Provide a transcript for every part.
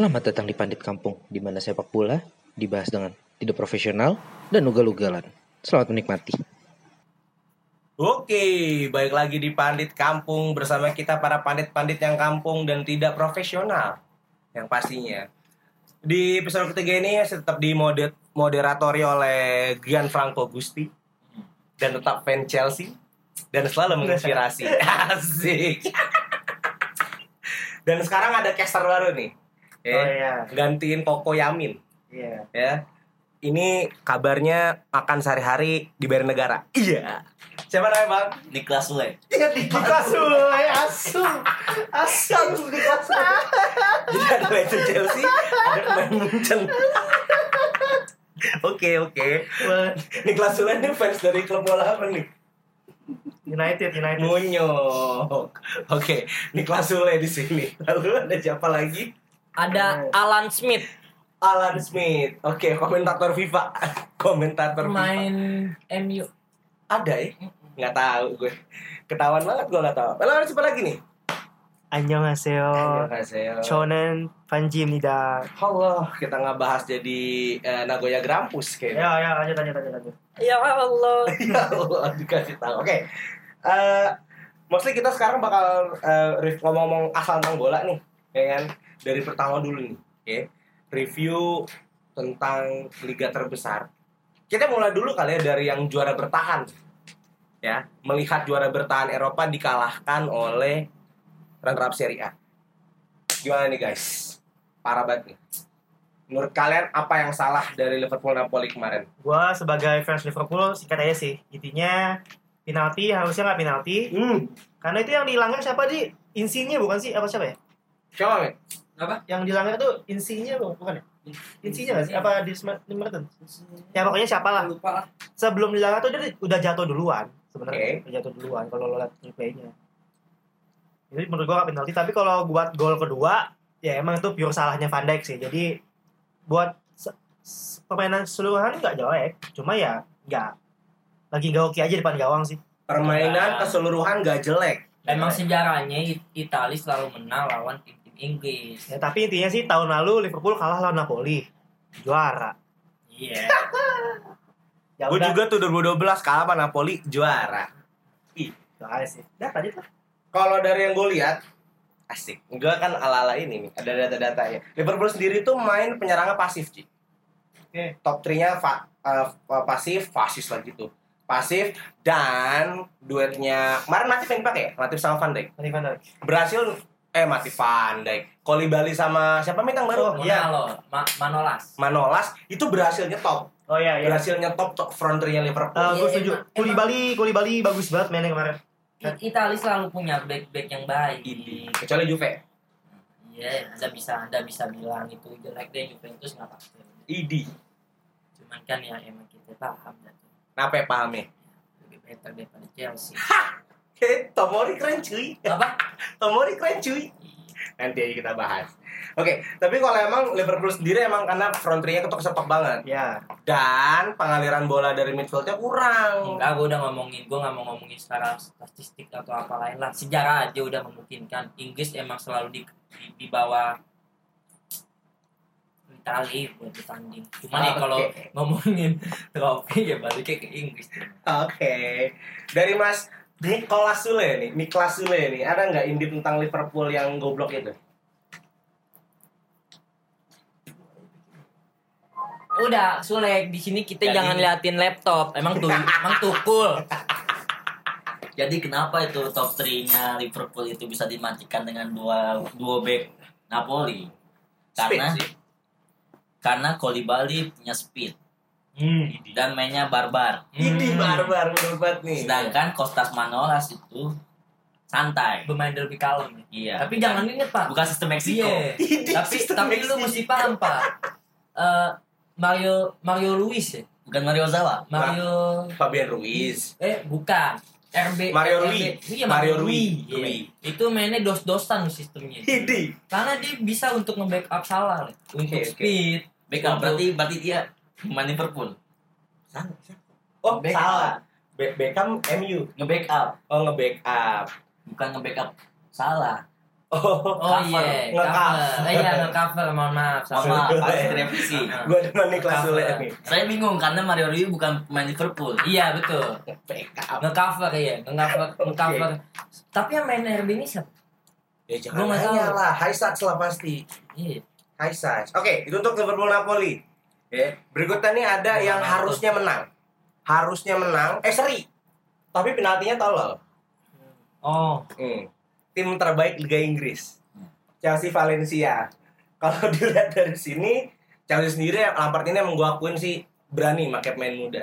Selamat datang di Pandit Kampung, di mana sepak bola dibahas dengan tidak profesional dan ugal-ugalan. Selamat menikmati. Oke, baik lagi di Pandit Kampung bersama kita para pandit-pandit yang kampung dan tidak profesional. Yang pastinya. Di episode ketiga ini saya tetap dimoder moderatori oleh Gianfranco Gusti dan tetap fan Chelsea dan selalu menginspirasi. Asik. dan sekarang ada caster baru nih. Ya, Oh iya. gantiin Koko Yamin Iya. ya. Ini kabarnya makan sehari-hari dibayar negara. Iya. Siapa namanya, Bang? Niklas Sule. Iya, di Kasul, asu, asu di kasul. Jadi ada legend Chelsea, ada pemain Munchen. Oke, oke. Niklas Sule ini fans dari klub bola apa nih? United, United. Munyok. Oke, Niklas Sule di sini. Lalu ada siapa lagi? Ada Alan Smith. Alan Smith. Oke, okay, komentator FIFA. komentator Main FIFA. MU. Ada ya? Nggak tahu gue. Ketahuan banget gue nggak tahu. Lalu ada siapa lagi nih? Annyeonghaseyo. Annyeonghaseyo. Chonen Panjimnida. Allah, kita nggak bahas jadi eh, Nagoya Grampus kayaknya. Ya, ya, lanjut, lanjut, lanjut, lanjut. Ya Allah. ya Allah, dikasih tahu. Oke. Okay. Uh, mostly kita sekarang bakal uh, ngomong-ngomong asal tentang bola nih, ya kan? Dari pertama dulu nih, oke. Review tentang liga terbesar. Kita mulai dulu kali ya dari yang juara bertahan. Ya, melihat juara bertahan Eropa dikalahkan oleh runner up Serie A. Gimana nih guys? Parah banget nih. Menurut kalian apa yang salah dari Liverpool Napoli kemarin? Gua sebagai fans Liverpool singkat aja sih. Intinya penalti harusnya nggak penalti. Hmm, Karena itu yang dilanggar siapa di Insinya bukan sih? Apa siapa ya? coba nih. Yang dilanggar itu Insinya bukan bukan ya? Insinya nggak sih? Apa di Merton? Ya pokoknya siapa lah. Lupa lah. Sebelum dilanggar tuh dia udah jatuh duluan sebenarnya. Oke. Udah jatuh duluan kalau lo lihat replaynya. Jadi menurut gua nggak penalti. Tapi kalau buat gol kedua, ya emang itu pure salahnya Van Dijk sih. Jadi buat permainan keseluruhan nggak jelek. Cuma ya nggak lagi nggak oke aja depan gawang sih. Permainan keseluruhan gak jelek. Emang sejarahnya It- Italia selalu menang lawan tim-tim Inggris. Ya, tapi intinya sih tahun lalu Liverpool kalah lawan Napoli. Juara. Iya. Ya Gue juga tuh 2012 kalah sama Napoli juara. Itu aja sih. Dah tadi tuh. Kalau dari yang gue lihat asik. Gue kan ala-ala ini nih, ada data-datanya. Liverpool sendiri tuh main penyerangnya pasif, Ci. Oke. Top 3-nya fa- fa- pasif, fasis lagi tuh. Pasif dan duetnya kemarin Matip yang dipakai ya? Matip sama Van Dijk. Van Dijk. Berhasil eh Matip Van Dijk. Kolibali sama siapa Mitang baru? Oh, Iya. Manolo, Ma Manolas. Manolas itu berhasilnya top. Oh iya iya. Berhasilnya top, top front three-nya Liverpool. Uh, gue Iya, setuju. emang- Kuli Bali, Kuli Bali bagus banget mainnya kemarin. I- Italia selalu punya back-back yang baik. Ini kecuali Juve. Iya, anda bisa anda bisa bilang itu jelek deh Juventus nggak apa-apa. Idi. Cuman kan ya emang kita paham dan Kenapa ya pahamnya? lebih better daripada Chelsea. Oke, Tomori keren cuy. Apa? Tomori keren cuy. Nanti aja kita bahas. Oke, tapi kalau emang Liverpool sendiri emang karena front three-nya ketok-ketok banget Ya. dan pengaliran bola dari midfieldnya kurang. Enggak, gue udah ngomongin, gue nggak mau ngomongin secara statistik atau apa lain lah. Sejarah aja udah memungkinkan. Inggris emang selalu di di, di bawah Italia buat bertanding. Cuman ya Oke. kalau ngomongin trofi ya baliknya ke Inggris. Oke, dari Mas Nicolas Sule nih, Niklas Sule nih, ada nggak indie tentang Liverpool yang goblok itu? Udah, Sulek di sini kita Jadi- jangan liatin laptop. Emang tuh, emang tukul. Jadi kenapa itu top 3-nya Liverpool itu bisa dimatikan dengan dua dua back Napoli? Karena karena Koulibaly punya speed Hmm. dan mainnya barbar. Ini Hmm. barbar menurut banget nih. Sedangkan Kostas Manolas itu santai. bermain lebih kalem. ya. Iya. Tapi jangan inget pak. bukan sistem Meksiko. Iya. Ini tapi sistem tapi lu mesti paham pak. Eh, Mario Mario Luis ya. Bukan Mario Zawa. Mario Fabian Ruiz. eh bukan. RB Mario RB. Rui. Iya, Mario Mario Rui. Rui. Iya. Itu mainnya dos-dosan sistemnya. Ini. Karena dia bisa untuk nge-backup salah untuk Oke, oke. speed. Backup Untuk- berarti berarti dia pemain Liverpool. Salah. siapa? Oh, Beckham. salah. Be Beckham MU. Nge-backup, Oh, nge-backup. bukan nge-backup salah. Oh, Oh iya, Nge-cover. cover. Iya, nge-cover, mohon maaf. Sama harus direvisi. gue demen nih kelas. Sule nih. Saya bingung karena Mario Rui bukan pemain Liverpool. Iya, betul. Nge-cover ya, nge-cover, nge-cover. Tapi yang main RB ini siapa? Ya Gua jangan nggak nanya tahu. lah, high touch lah pasti. Iya. High size. Oke, itu untuk Liverpool Napoli. Ya, berikutnya nih ada yang harusnya menang. Harusnya menang, eh seri. Tapi penaltinya tolol. Oh, Hmm. Tim terbaik Liga Inggris. Chelsea Valencia. Kalau dilihat dari sini, Chelsea sendiri Lampard ini emang gua akuin sih berani pakai pemain muda.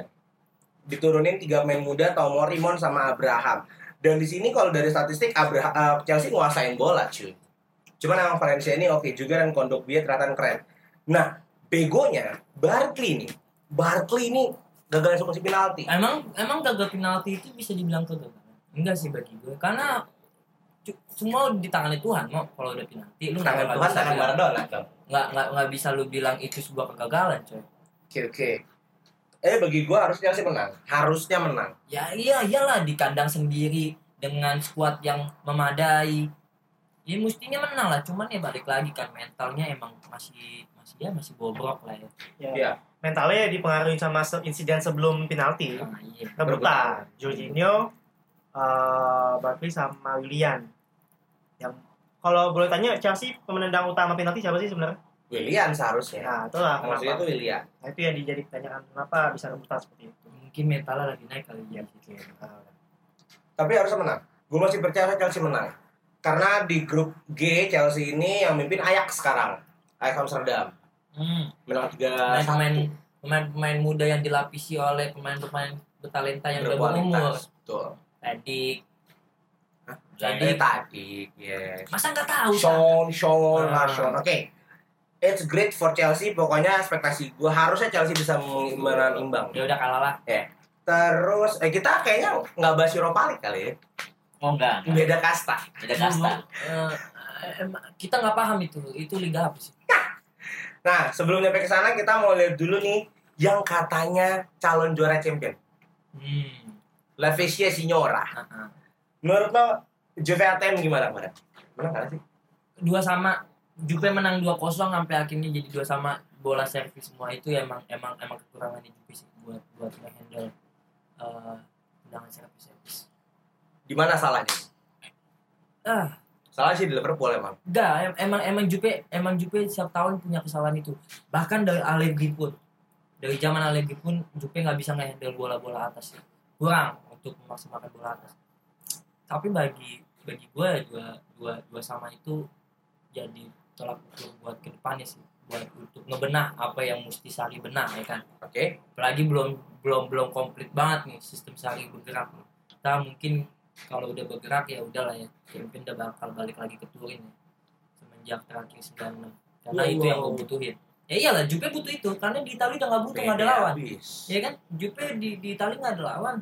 Diturunin tiga pemain muda Tomori, Mon sama Abraham. Dan di sini kalau dari statistik Abraham eh, Chelsea nguasain bola, cuy. Cuman emang Valencia ini oke juga dan Kondogbia kelihatan keren. Nah, begonya Barkley nih. Barkley ini gagal eksekusi penalti. emang emang gagal penalti itu bisa dibilang kegagalan? Enggak sih bagi gue, karena semua di tangannya Tuhan mau kalau udah penalti lu nggak Tangan Tuhan, tangan Maradona nggak nggak nggak bisa lu bilang itu sebuah kegagalan coy Oke, oke. Eh bagi gua harusnya sih menang. Harusnya menang. ya iya iyalah di kandang sendiri dengan skuad yang memadai ya mestinya menang lah cuman ya balik lagi kan mentalnya emang masih ya masih bobrok lah ya Ya. Iya. Mentalnya dipengaruhi sama se- insiden sebelum penalti. nah, iya Rebutan. Jorginho, eh Barkley sama Willian. Yang kalau boleh tanya Chelsea pemenendang utama penalti siapa sih sebenarnya? William seharusnya. Nah, itulah Maksudnya kenapa. itu William. Nah, itu yang dijadi pertanyaan kenapa bisa rebutan seperti itu. mungkin mentalnya lagi naik kali ya Oke, nah, Tapi harusnya menang. Gue masih percaya Chelsea menang. Karena di grup G Chelsea ini yang mimpin Ajax sekarang. Ajax Amsterdam. Hmm. Menang tiga pemain-pemain satu. pemain-pemain muda yang dilapisi oleh pemain-pemain bertalenta yang udah berumur. Betul. tadi Jadi tadi, yes. masa nggak tahu? Sean, Sean, Ah. Larson. Oke. It's great for Chelsea. Pokoknya ekspektasi gue harusnya Chelsea bisa menang imbang. ya udah kalah lah Terus, eh kita kayaknya nggak bahas Europa League kali ya. Oh enggak, enggak. Beda kasta. Beda kasta. Em- kita nggak paham itu itu liga apa sih Nah, sebelum nyampe ke sana kita mau lihat dulu nih yang katanya calon juara champion. hmm. La Vecchia Signora. ah, ah. Menurut lo Juve ATM gimana kemarin? Menang gak sih? dua sama Juve menang 2-0 sampai akhirnya jadi dua sama bola servis semua itu emang emang emang kekurangan di Juve sih buat buat handle uh, tendangan servis servis Di mana salahnya? ah Salah sih di Liverpool emang. enggak em- emang emang Juve emang Juve setiap tahun punya kesalahan itu bahkan dari Allegri pun dari zaman Allegri pun Juve nggak bisa ngehandle bola-bola atas ya. kurang untuk memaksimalkan bola atas tapi bagi bagi gue dua dua dua sama itu jadi tolak ukur buat ke depannya sih buat untuk ngebenah apa yang mesti Sari benah ya kan Oke. apalagi belum belum belum komplit banget nih sistem Sari bergerak kita mungkin kalau udah bergerak ya udahlah ya champion udah bakal balik lagi ke Turin ya semenjak terakhir 96 karena Wow. itu yang gue butuhin ya iyalah Juve butuh itu karena di Italia udah nggak butuh nggak ada lawan habis. ya kan Juve di di Italia nggak ada lawan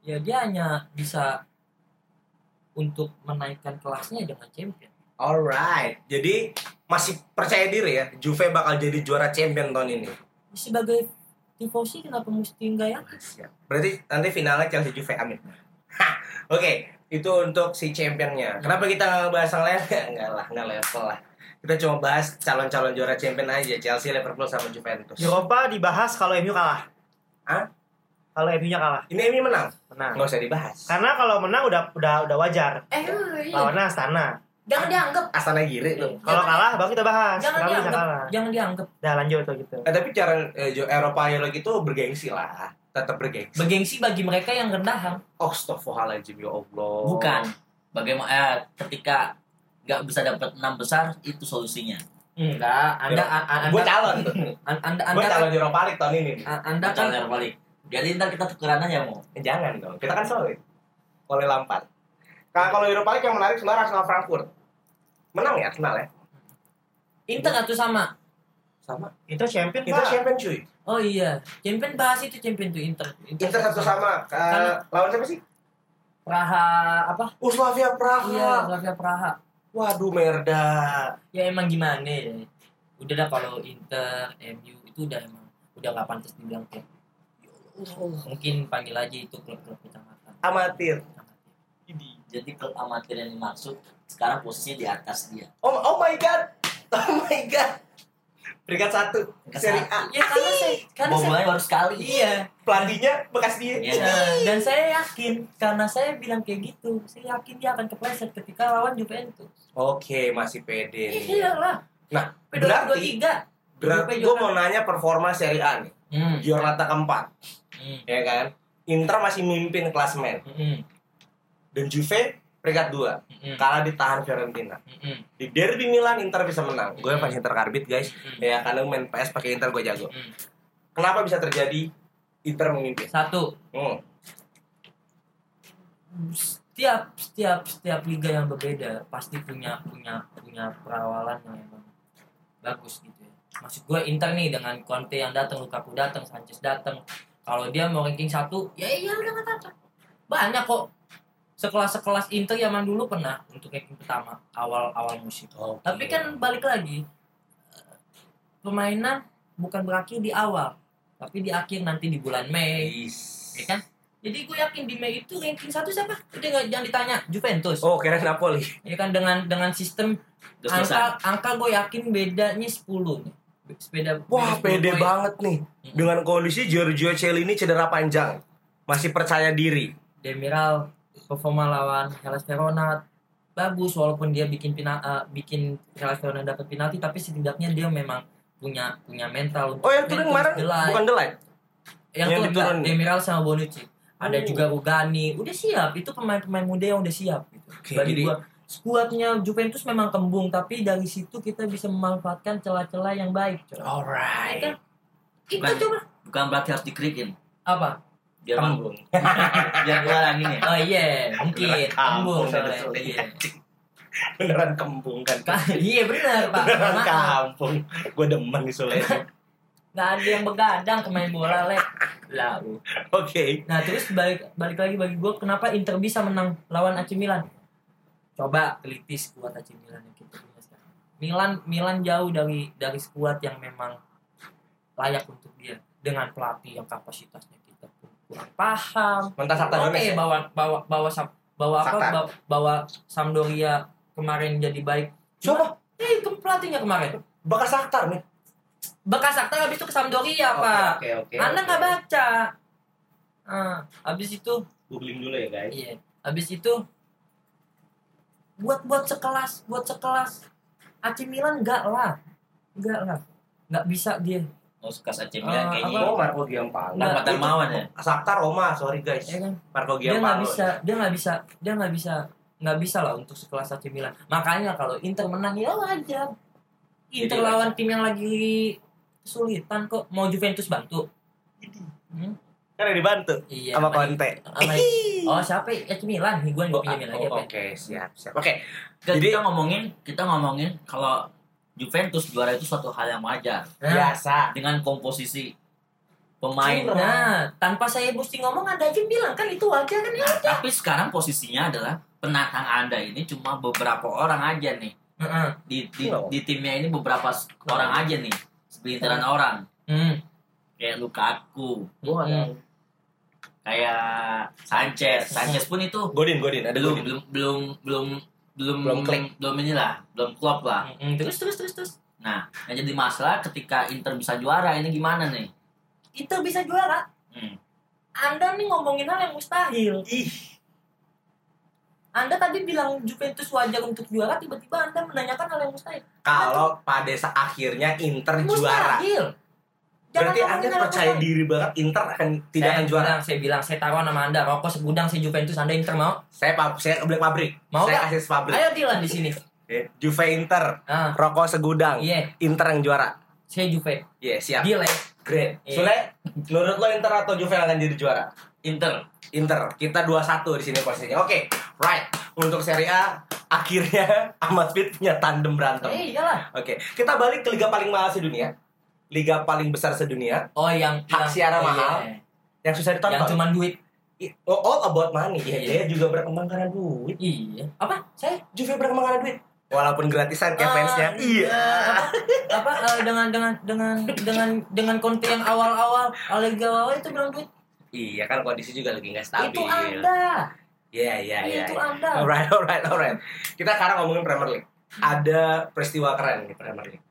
ya dia hanya bisa untuk menaikkan kelasnya dengan champion Alright. Jadi masih percaya diri ya Juve bakal jadi juara champion tahun ini. sebagai tifosi kenapa mesti enggak ya. Berarti nanti finalnya Chelsea Juve amin. Hah, Oke, itu untuk si championnya. Kenapa kita nggak bahas yang lain? Enggak lah, enggak level lah. Kita cuma bahas calon-calon juara champion aja, Chelsea, Liverpool sama Juventus. Eropa dibahas kalau MU kalah. Hah? Kalau MU-nya kalah, Ini Emi menang, menang. nggak usah dibahas. Karena kalau menang udah udah udah wajar. eh iya. Lawannya Astana. jangan dianggap Astana Giri tuh. Kalau kalah baru kita bahas. jangan Kenapa bisa dianggap kalah? jangan dianggap Udah lanjut tuh gitu. Eh, tapi cara eh, Eropa League itu bergengsi lah, tetap bergengsi. bergengsi bagi mereka yang rendahan Oh, Astagfirullahaladzim, ya Allah. Bukan. Bagaimana eh, ketika nggak bisa dapat enam besar itu solusinya. enggak anda a- a- anda Gue calon. an- anda Gue anda calon Europa League tahun ini. anda kan Calon balik. Jadi ntar kita tukeran aja mau. Eh, jangan dong, kita kan solid. Oleh Lampard. Karena kalau Europa League yang menarik sebenarnya Arsenal Frankfurt. Menang ya Arsenal ya? Inter atau sama Sama. Itu champion Itu Pak. champion cuy. oh iya champion bahas itu champion tuh Inter Inter satu sama. Karena- lawan siapa sih? Praha apa Uh, Slavia Praha. iya Slavia Praha Waduh, merda. ya emang gimana ya udah dah kalau Inter MU itu udah emang udah nggak pantas dibilang klub mungkin panggil aja itu klub-klub kecamatan Amatir. Jadi klub amatir yang dimaksud sekarang posisinya di atas dia. Oh, oh my god. Oh my god. Peringkat satu. Peringkat Seri. A. Ya karena saya karena saya Bobolanya baru sekali. iya. Pelatihnya bekas dia. Iya. Nah, dan saya yakin karena saya bilang kayak gitu, saya yakin dia akan kepleset ketika lawan Juventus. Oke, masih pede. Iya lah. Nah, P2 berarti- 23. Berarti Juve gue mau nanya performa Serie A nih. Hmm. Giornata keempat, Hmm. ya kan? Inter masih mimpin klasemen Hmm. dan Juve peringkat dua, Hmm. kalah ditahan Fiorentina. Hmm. Di derby Milan Inter bisa menang. Gue fans Inter Karbit guys, Hmm. ya karena main PS pakai Inter gue jago. Hmm. Kenapa bisa terjadi Inter memimpin? Satu, Hmm. setiap setiap setiap liga yang berbeda pasti punya punya punya perawalan yang emang bagus gitu ya. Maksud gue Inter nih dengan Conte yang datang, Lukaku datang, Sanchez datang. Kalau dia mau ranking satu, ya iya udah nggak. Banyak kok sekelas-sekelas Inter zaman dulu pernah untuk ranking pertama awal awal musim. Oke. Tapi kan balik lagi eh, permainan bukan berakhir di awal, tapi di akhir nanti di bulan Mei, Is. ya kan? Jadi gue yakin di Mei itu ranking satu siapa? Udah nggak jangan ditanya Juventus. Oh, kira Napoli. Ya kan dengan dengan sistem terusan. angka angka gue yakin bedanya 10 nih. Sepeda Wah, beda 10 pede banget nih. Dengan kondisi Giorgio Chiellini cedera panjang. Masih percaya diri. Demiral performa lawan Hellas Verona bagus walaupun dia bikin pina, eh, bikin Hellas Verona dapat penalti tapi setidaknya dia memang punya punya mental untuk Oh, yang turun kemarin bukan Delay. yang, yang turun Demiral sama Bonucci ada Oh. juga Rugani udah siap itu pemain-pemain muda yang udah siap gitu Oke, bagi jadi- gua skuadnya Juventus memang kembung tapi dari situ kita bisa memanfaatkan celah-celah yang baik coy. Alright. Kan? itu Bukan. coba Bukan berarti harus dikrikin. apa Biar Kembung. biar angin ya. oh iya mungkin kembung soalnya bener. iya Beneran kembung kan. Ka- iya benar pak Beneran kampung. Gue demen nih Sule. nggak ada yang begadang ke main bola lek lah Oke. nah terus balik balik lagi bagi gue kenapa Inter bisa menang lawan AC Milan coba teliti skuad AC Milan yang kita punya sekarang Milan Milan jauh dari dari skuad yang memang layak untuk dia dengan pelatih yang kapasitasnya kurang paham. Mentah Sakta oke. Donetsk ya? bawa bawa bawa Sam- bawa apa? Bawa, bawa Sampdoria kemarin jadi baik. Coba eh ke pelatihnya kemarin. Bekas Saktar nih. bekas Shakhtar habis itu ke Sampdoria pak. Oke, oke. anda nggak baca? Ah habis itu Googling dulu ya, guys. iya. Habis itu buat buat sekelas buat sekelas. AC Milan enggak lah. Enggak lah. Nggak bisa dia Mau suka AC Ah, Milan kayaknya. apa? Oh, Marco Giampaolo. Nggak, Tanpa dermawan ya. Saktar Roma, sorry guys. ya kan Marco dia nggak Giampaolo. bisa dia nggak bisa dia nggak bisa nggak bisa lah untuk sekelas AC Milan makanya kalau Inter menang ya wajar Inter Jadi lawan tim yang lagi kesulitan kok mau Juventus bantu Hmm? Kan ada dibantu iya sama Conte. sama- oh siapa AC Milan nih gue nggak Oh, punya Milan lagi oh, apa ya? Oke, siap, siap. Oke, Kita, Jadi- kita ngomongin, kita ngomongin kalau Juventus juara itu suatu hal yang wajar Nah, biasa. dengan komposisi pemain. Nah, tanpa saya mesti ngomong Anda aja bilang kan itu wajar kan ya. Tapi sekarang posisinya adalah penantang Anda ini cuma beberapa orang aja nih. Heeh. Di di, Oh. di timnya ini beberapa s- orang aja nih. Segelintiran orang. Hmm. Kayak Lukaku, Gua Hmm. kayak Sanchez. Sanchez pun itu Godin, Godin, ada belum Godin. belum belum belum belum Belum klik. belum inilah, belum klop lah. Hmm, Terus terus terus terus. Nah, yang jadi masalah ketika Inter bisa juara ini gimana nih? Inter bisa juara. Hmm. Anda nih ngomongin hal yang mustahil. Ih, Anda tadi bilang Juventus wajar untuk juara, tiba-tiba Anda menanyakan hal yang mustahil. kalau pada akhirnya Inter juara, Mustahil. Berarti ngomongin Anda percaya diri banget Inter akan tidak saya akan juara. Bilang, saya bilang, saya taruh nama Anda. Rokok segudang saya Juventus, Anda Inter mau? Saya pab saya beli pabrik. Mau saya kasih pabrik. Ayo Dilan di sini. Oke. Juve Inter, Ah, rokok segudang. iya, Inter yang juara. saya Juve. Iya, siap. Deal ya. Great. Iya. Sule, menurut lo Inter atau Juve yang akan jadi juara? Inter. Inter. Kita 2-1 di sini posisinya. Oke, right. Untuk Serie A, akhirnya Ahmad Fit punya tandem berantem. Eh, iyalah. Oke, kita balik ke liga paling mahal sedunia. Liga paling besar sedunia Oh, yang Hak yang- siaran oh, mahal. iya. yang susah Yang ditonton. cuma duit. Oh, all about money. Ya, Iya. dia juga berkembang karena duit. Iya. Apa? Saya Juve berkembang karena duit. Walaupun gratisan kayak Ah, fansnya. Iya. apa apa eh, dengan dengan dengan dengan dengan konten yang awal-awal Allegri awal itu bilang duit Iya kan kondisi juga lagi nggak stabil. itu anda Iya, iya, iya. itu iya. anda Alright, alright, alright. Kita sekarang ngomongin Premier League. Ada peristiwa keren di Premier League.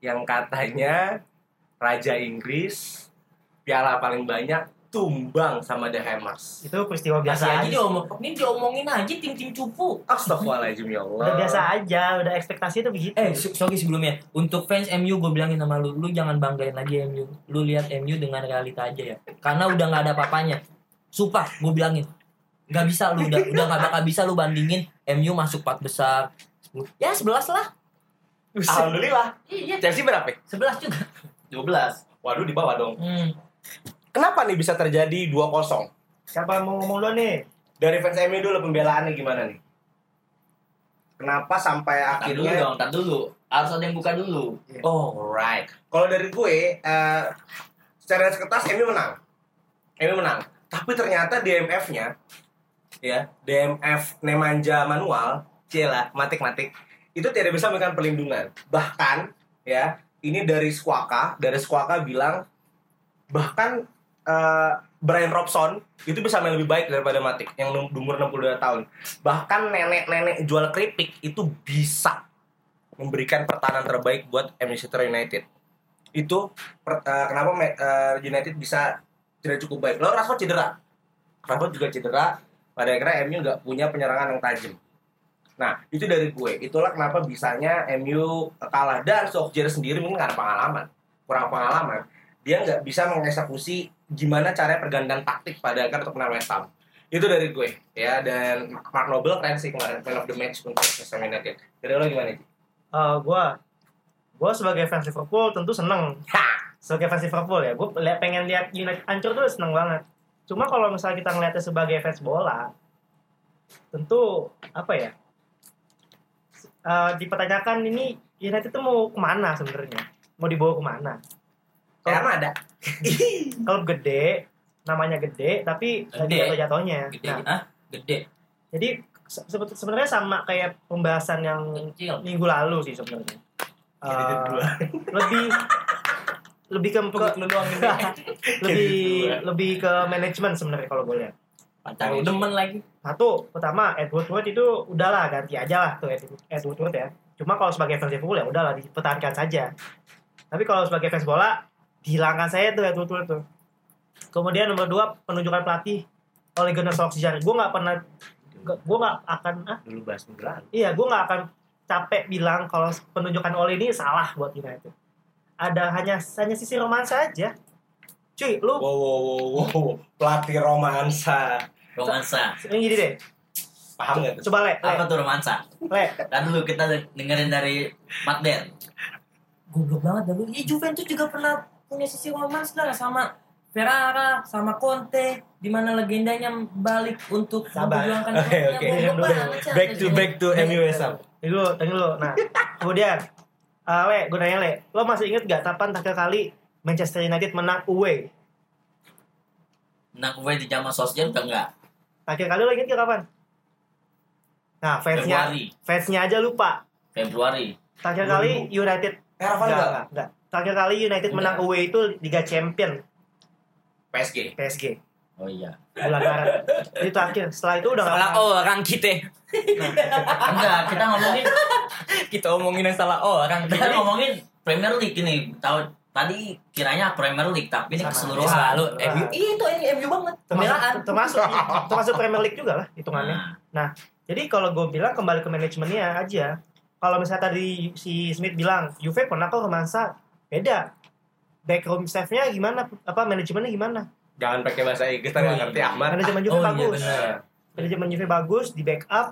Yang katanya Raja Inggris piala paling banyak tumbang sama The Hammers. Itu peristiwa biasa aja aja. diomong ini diomongin aja tim-tim cupu Astagfirullahaladzim ya Allah. Udah biasa aja, udah ekspektasi itu begitu. Eh, so- sorry sebelumnya. Untuk fans MU gue bilangin sama lu, lu jangan banggain lagi MU. Lu lihat MU dengan realita aja ya. Karena udah nggak ada apa-apanya. Sumpah, gue bilangin. Nggak bisa lu udah udah nggak bakal bisa lu bandingin MU masuk 4 besar. 10. Ya 11 lah. Alhamdulillah. Iya, Chelsea berapa? 11 juga. 12 Waduh di bawah dong. Hmm. Kenapa nih bisa terjadi 2-0? Siapa yang mau ngomong dulu nih? Dari fans MU dulu pembelaannya gimana nih? Kenapa sampai dulu akhirnya dong, tar dulu Harus ada yang buka dulu Oh, right. Kalau dari gue, eh, secara kertas MU menang. MU menang. Tapi ternyata DMF-nya, ya, DMF Nemanja Manual, cila, matik-matik, itu tidak bisa memberikan perlindungan. Bahkan, ya, ini dari Squawka, dari Squawka bilang, bahkan eh, Brian Robson itu bisa main lebih baik daripada Matik yang umur 62 tahun. Bahkan nenek-nenek jual keripik itu bisa memberikan pertahanan terbaik buat Manchester United. Itu per- eh, kenapa eh, United bisa tidak cukup baik. Lalu Rashford cedera. Rashford juga cedera. Pada akhirnya MU nggak punya penyerangan yang tajam. Nah, itu dari gue. Itulah kenapa bisanya MU kalah. Dan Solskjaer sendiri mungkin nggak ada pengalaman. Kurang pengalaman. Dia nggak bisa mengeksekusi gimana caranya pergantian taktik pada akhirnya untuk menang West Ham. Itu dari gue. ya Dan Mark Noble keren sih kemarin. Man of the match untuk West Ham United. Dari lo gimana, Ji? Eh, gua gua sebagai fans Liverpool tentu seneng Ha! sebagai fans Liverpool ya gue pengen lihat United hancur tuh seneng banget cuma kalau misalnya kita ngeliatnya sebagai fans bola tentu apa ya Eh, dipertanyakan ini United itu mau ke mana sebenarnya mau dibawa ke mana Kayak ada. klub gede namanya gede tapi lagi Gede. jatuh jatuhnya Gede. nah, Hah? Gede. jadi se- sebe- sebenarnya sama kayak pembahasan yang Kecil. minggu lalu sih sebenarnya Eh, dua. lebih lebih ke, ke lebih dua. lebih ke manajemen sebenarnya kalau lihat Pacar lu demen lagi. satu pertama Edward Wood itu udahlah ganti aja lah tuh Ed- Edward Wood ya cuma kalau sebagai fans Liverpool ya udahlah dipertahankan saja tapi kalau sebagai fans bola dihilangkan saya tuh Edward Wood tuh kemudian nomor dua penunjukan pelatih oleh Gunnar Solskjaer gue nggak pernah gue nggak akan ah Dulu bahas lalu. iya gue nggak akan capek bilang kalau penunjukan Ole ini salah buat United ada hanya hanya sisi romansa aja cuy lu Wow, wow, wow, wow. Pelatih romansa. Romansa ini gini deh Paham nggak coba le le, Apa tuh romansa? le. Dan dulu kita dengerin dari Mat Den Goblok banget dah lu. Ya Juventus juga pernah punya sisi romans lah sama Ferrara, sama Conte, di mana legendanya balik untuk Sabar. memperjuangkan Dulu. banget, Cak. Back to back to MU. Tunggu dulu, tunggu dulu. Nah, kemudian, uh, Le, gue nanya Le, lo masih inget gak kapan terakhir kali Manchester United menang away? Menang gue di zaman sosial udah enggak Terakhir kali lo inget gak kapan? Nah, fansnya, Februari fansnya aja lupa. Februari Terakhir kali United, Era Van enggak, enggak, enggak. Terakhir kali United Enggak. menang away itu Liga Champion PSG. PSG Oh iya bulan Maret. Itu terakhir. Setelah itu udah nggak Salah pernah. orang kita. Enggak kita ngomongin Kita omongin yang salah orang. Kita ngomongin Premier League ini Tahu Tadi kiranya Premier League Tapi ini Sama. keseluruhan selalu Wah. MU. Iya itu ini MU banget. Termasuk, termasuk, termasuk Premier League juga lah hitungannya. Nah, Jadi kalau gue bilang kembali ke manajemennya aja. Kalau misalnya tadi si Smith bilang Juve pernah kok romansa, beda. Backroom staff-nya gimana? Apa manajemennya gimana? Jangan pakai bahasa Inggris, kita nggak ngerti Ahmad. Manajemen Juve Oh, iya, bagus. benar. manajemen Juve bagus, di backup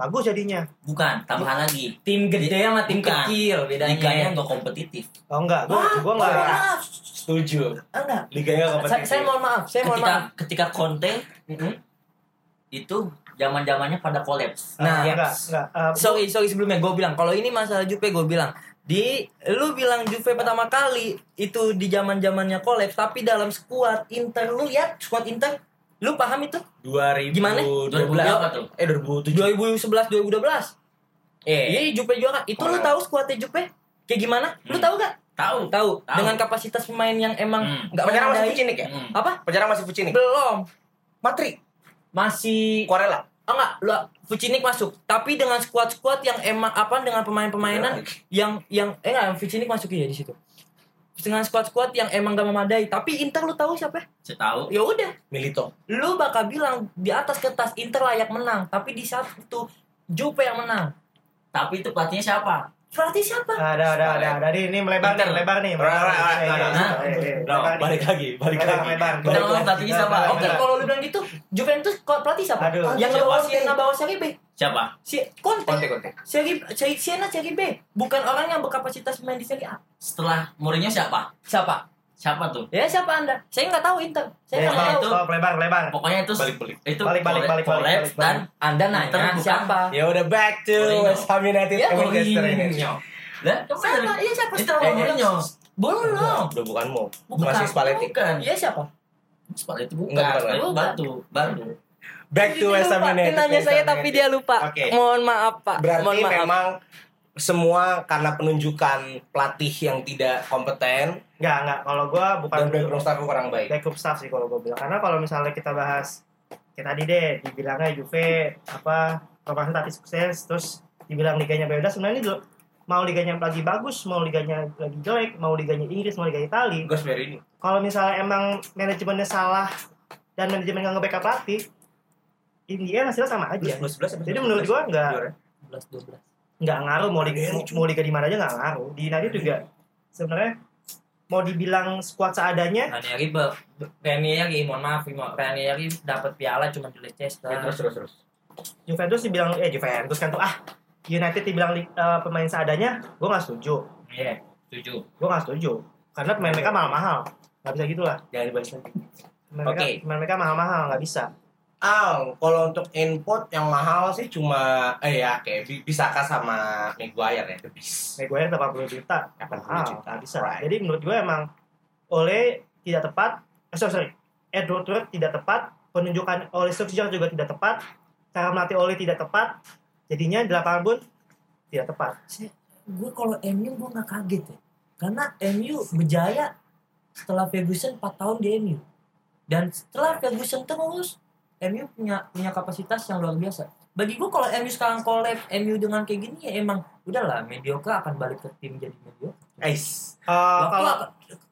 bagus jadinya. Bukan Tambahan lagi Tim gede sama tim Bukan. kecil Liganya bedanya. nggak kompetitif Oh enggak, gue gue enggak. maaf. Setuju. Enggak. Liganya Saya, kompetitif. saya mohon maaf, saya mohon ketika maaf. ketika Conte Mm-mm. itu zaman zamannya pada kolaps Nah, Eh, enggak, enggak. Eh, sorry sorry sebelumnya gue bilang kalau ini masalah Juve gue bilang di lu bilang Juve pertama kali itu di zaman zamannya kolaps tapi dalam skuad Inter lu lihat skuad Inter lu paham itu 2000 Gimana? 2000 berapa tuh Eh 2007. 2011 2012 Eh, iya Juve juara itu lu tahu skuadnya Juve kayak gimana lu Hmm. tahu gak tahu tahu dengan kapasitas pemain yang emang Hmm. nggak penyerang masih Fucinik ya? Hmm. apa Penyerang masih Fucinik. belum Matri. masih Korela. Oh enggak, lah Vucinic masuk, tapi dengan squad-squad yang emang apa dengan pemain-pemainan yang yang eh enggak, Vucinic masuk ya di situ. Dengan squad-squad yang emang gak memadai, tapi Inter lu tahu siapa? Saya tahu. Ya udah, Milito. lu bakal bilang di atas kertas Inter layak menang, tapi di saat itu Juve yang menang. Tapi itu pelatihnya siapa? Berarti siapa? Ada, ada, ada, ada. Ini, ini melebar nih, melebar nih. Melebar nih. balik lagi, balik lagi. lebar. Kita ngomong pelatihnya siapa? Oke, kalau lu bilang gitu, Juventus pelatih siapa? Aduh. yang Siapa ngebawa sih? Siena bawa Serie B. Siapa? Si Conte. Konte, konte. Serie Serie Siena Serie B. Bukan orang yang berkapasitas main di Serie A. Setelah Mourinho siapa? Siapa? Siapa tuh? Ya siapa Anda? Saya nggak tahu Inter. Saya Eh, nggak tahu. itu- lebar, lebar. Pokoknya itu Balik, balik. itu Balik, balik, balik, balik, balik, dan Anda nanya siapa? Ya udah back to. West Ham United Ya Manchester United. Lah, Siapa? Iya siapa Itu Mourinho. Belum. Udah bukan mau. Bukan. Masih Spalletti. Bukan. Iya siapa? Spalletti bukan. Enggak, bukan, Itu bukan. Batu, Batu. Back to West Ham United. nanya saya tapi dia lupa. Oke. Mohon maaf Pak. Berarti Mohon maaf. memang semua karena penunjukan pelatih yang tidak kompeten Enggak, enggak. Kalau gua bukan dan background staff kurang baik. backup staff sih kalau gua bilang. Karena kalau misalnya kita bahas kayak tadi deh, dibilangnya Juve apa representasi sukses, terus dibilang liganya bebas. Sebenarnya dulu mau liganya lagi bagus, mau liganya lagi jelek, mau liganya Inggris, mau liga Itali. Ini. Kalau misalnya emang manajemennya salah dan manajemen nggak nge-backup pelatih, India hasilnya sama aja. Plus plus Jadi menurut gua nggak 11 12. Nggak ngaruh mau liga mau, liga di mana aja nggak ngaruh. Di United juga sebenarnya mau dibilang skuad seadanya Ranieri be, be- Ranieri mohon maaf Ranieri dapat piala cuma di Leicester. Ya, terus terus terus. Juventus dibilang eh Juventus kan tuh ah United dibilang eh, pemain seadanya, gue nggak setuju. Iya, setuju. Gue nggak setuju karena pemain mereka mahal-mahal. Nggak bisa gitu lah. Jangan dibahas mereka, Oke. pemain mereka mahal-mahal nggak bisa. Ah, kalau untuk input yang mahal sih cuma eh ya kayak Bi- Bisaka sama Maguire ya, the beast. Maguire 80 juta. 80 Mahal, juta. bisa. Right. Jadi menurut gue emang oleh tidak tepat. Eh, sorry, sorry. Edward tidak tepat. Penunjukan oleh Solskjaer juga tidak tepat. Cara melatih oleh tidak tepat. Jadinya di lapangan pun tidak tepat. Gue kalau MU gue nggak kaget ya. Karena MU berjaya setelah Ferguson 4 tahun di MU. Dan setelah Ferguson terus MU punya punya kapasitas yang luar biasa. Bagi gue kalau MU sekarang collab MU dengan kayak gini ya emang udahlah mediocre akan balik ke tim jadi mediocre. Ice. Eh, Waktu kalau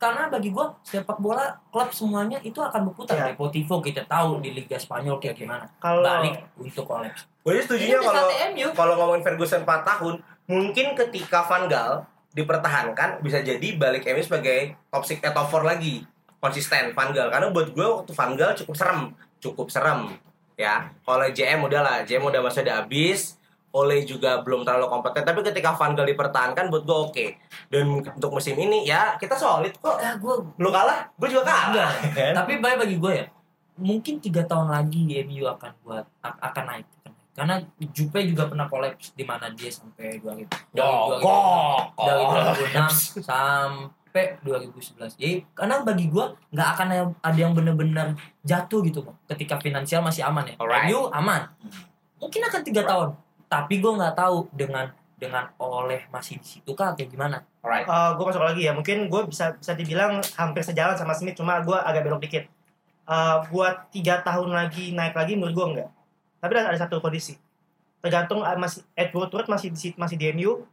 karena bagi gue sepak bola klub semuanya itu akan berputar. Iya. Deportivo kita tahu di Liga Spanyol kayak gimana. kalau Balik untuk collab. Gue setuju Ini kalau kalau ngomongin Ferguson 4 tahun, mungkin ketika Van Gaal dipertahankan bisa jadi balik MU sebagai top 6 eh, top 4 lagi konsisten Van Gaal karena buat gue waktu Van Gaal cukup serem cukup serem ya kalau JM udahlah JM udah masa udah habis Oleh juga belum terlalu kompeten tapi ketika Van Gaal dipertahankan buat gue oke dan untuk musim ini ya kita solid kok Ya gue lu kalah gue juga kalah Enggak. kan? Tapi baik bagi gue ya, mungkin tiga tahun lagi MU akan buat akan naik. Karena Jupe juga pernah kolaps di mana dia sampai 2000 dari Jogok. 2000 dari 2006 sampai 2011. Jadi karena bagi gue nggak akan ada yang benar-benar jatuh gitu bang. Ketika finansial masih aman ya. Alright. MU aman. Mungkin akan tiga tahun. Tapi gue nggak tahu dengan dengan oleh masih di situ kah kayak gimana. Alright. gue masuk lagi ya mungkin gue bisa bisa dibilang hampir sejalan sama Smith cuma gue agak belok dikit Eh, buat tiga tahun lagi naik lagi menurut gue enggak tapi ada, ada satu kondisi tergantung eh, masih Edward Turret masih di masih di MU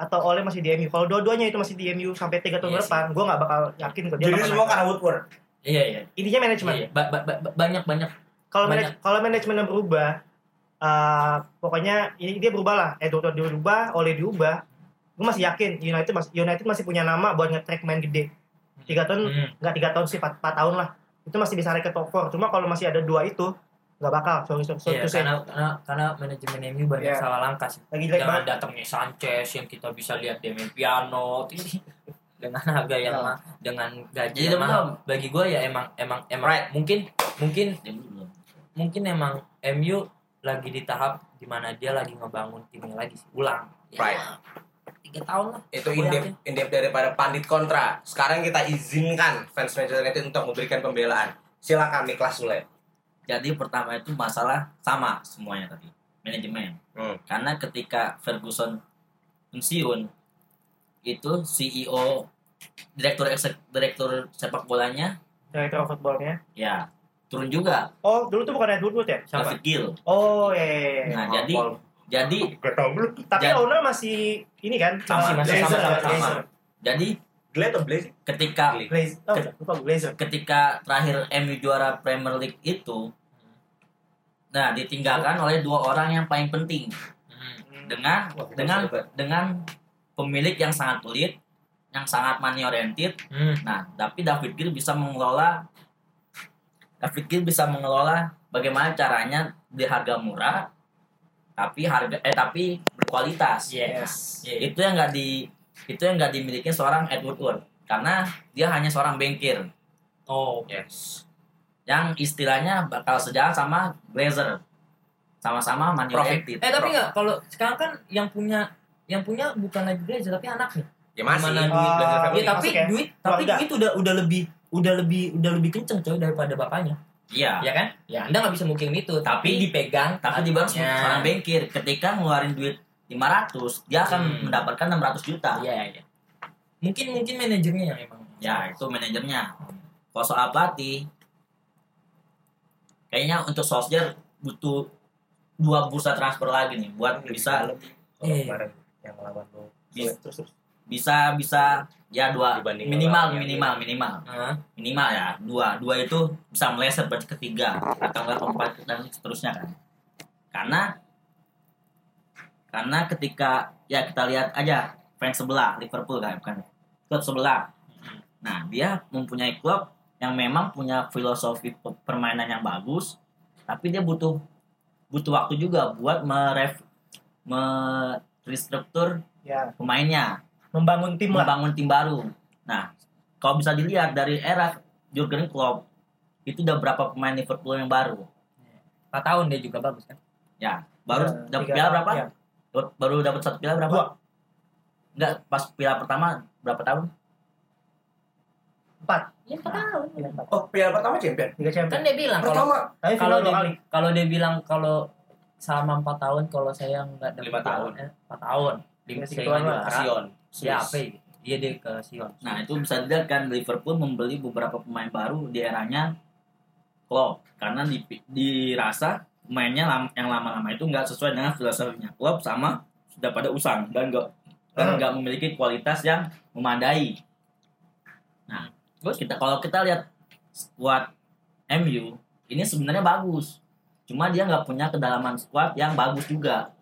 atau Oleh masih di MU kalau dua-duanya itu masih di MU sampai tiga tahun Iya ke depan gue nggak bakal yakin kok dia jadi semua karena Woodward? Iya iya. intinya manajemen. Iya. Ba- ba- ba- banyak banyak. Kalau manaj- kalau manajemennya berubah eh, pokoknya ini dia berubah lah. Edward Turret diubah Oleh diubah. Gue masih yakin United masih United masih punya nama buat nge-track main gede. Tiga tahun Hmm. nggak tiga tahun sih empat, tahun lah. Itu masih bisa ke top 4 cuma kalau masih ada dua itu nggak bakal sorry sorry, sorry Iya, to say. karena, karena karena manajemen MU banyak Iya. salah langkah sih. lagi Dengan datangnya Sanchez yang kita bisa lihat Demi Piano dengan harga yang Iya. ma- dengan gaji Jadi yang belum. mahal. Bagi gue ya emang emang emang Right. mungkin mungkin Dia mungkin emang MU lagi di tahap di mana dia lagi ngebangun timnya lagi sih. ulang. Ya, Right. Tiga tahun lah. itu indep indep daripada pandit kontra sekarang kita izinkan fans Manchester United untuk memberikan pembelaan silakan Niklas Sule Jadi pertama itu masalah sama semuanya tadi manajemen. Hmm. Karena ketika Ferguson pensiun itu CEO direktur eksek, direktur sepak bolanya director of footballnya ya turun juga Oh, dulu tuh bukan Edward Wood ya? Siapa? David Gill. Oh, iya, iya, iya. Nah, Oh, jadi jadi Gak tau belum. Tapi Jadi- owner masih ini kan? Masih, uh, masih sama, sama, Glazer. sama. jadi Glade atau Blaze? ketika Glazer. Oh, lupa Glazer. ketika terakhir MU juara Premier League itu nah ditinggalkan oleh dua orang yang paling penting Hmm. dengan Wah, dengan dengan pemilik yang sangat pelit yang sangat money oriented Hmm. nah tapi David Gill bisa mengelola David Gill bisa mengelola bagaimana caranya di harga murah tapi harga eh tapi berkualitas Yes. Ya, itu yang nggak di itu yang nggak dimiliki seorang Edward Wood karena dia hanya seorang bankir Oh. Yes. Yang istilahnya bakal sejalan sama Glazer sama-sama oriented. Eh tapi nggak kalau sekarang kan yang punya yang punya bukan lagi Glazer tapi anaknya. Ya masih. Gimana duit Blazer Blazer family. Iya tapi ya? duit tapi Keluarga. duit udah udah lebih udah lebih udah lebih kenceng coy daripada bapaknya. Iya. Ya kan? Ya Anda nggak bisa mungkin itu tapi, Tapi- dipegang Tapi di adiknya. seorang bankir ketika ngeluarin duit 500 dia akan Hmm. mendapatkan 600 juta. Iya iya. Mungkin mungkin manajernya yang emang. Ya itu manajernya. Kalau soal pelatih kayaknya untuk Solskjaer butuh dua bursa transfer lagi nih buat bisa Kalau Iya. kemarin yang lawan lo. Bisa. Terus terus. bisa bisa ya dua Dibanding minimal minimal minimal Hah? minimal ya dua dua itu bisa meleset berarti ketiga atau enggak keempat dan seterusnya kan karena karena ketika ya kita lihat aja fans sebelah Liverpool kan bukan klub sebelah nah dia mempunyai klub yang memang punya filosofi pe- permainan yang bagus tapi dia butuh butuh waktu juga buat meref merestruktur Ya, pemainnya membangun tim lah. membangun tim baru. Nah, kalau bisa dilihat dari era Jurgen Klopp itu udah berapa pemain Liverpool yang baru? 4 tahun dia juga bagus kan. Ya, baru Ya, dapat piala berapa? ya. Baru dapat satu piala berapa? Dua. Enggak, pas piala pertama berapa tahun? Empat. Ya 4 tahun. Iya, empat. Oh, piala pertama champion. Tiga champion. Kan dia bilang kalau Pertama. Kalau dua dia kali. kalau dia bilang kalau selama 4 tahun kalau saya nggak dapat Lima tahun. eh, 4 tahun. Lima lah, juara. Sion. Ya apa ya? Dia dia ke Sion. Nah, itu bisa dilihat kan Liverpool membeli beberapa pemain baru di eranya Klopp karena di, dirasa pemainnya lam- yang lama-lama itu nggak sesuai dengan filosofinya Klopp sama sudah pada usang dan nggak dan Hmm. nggak memiliki kualitas yang memadai. Nah, terus kita kalau kita lihat squad MU ini sebenarnya bagus, cuma dia nggak punya kedalaman squad yang bagus juga.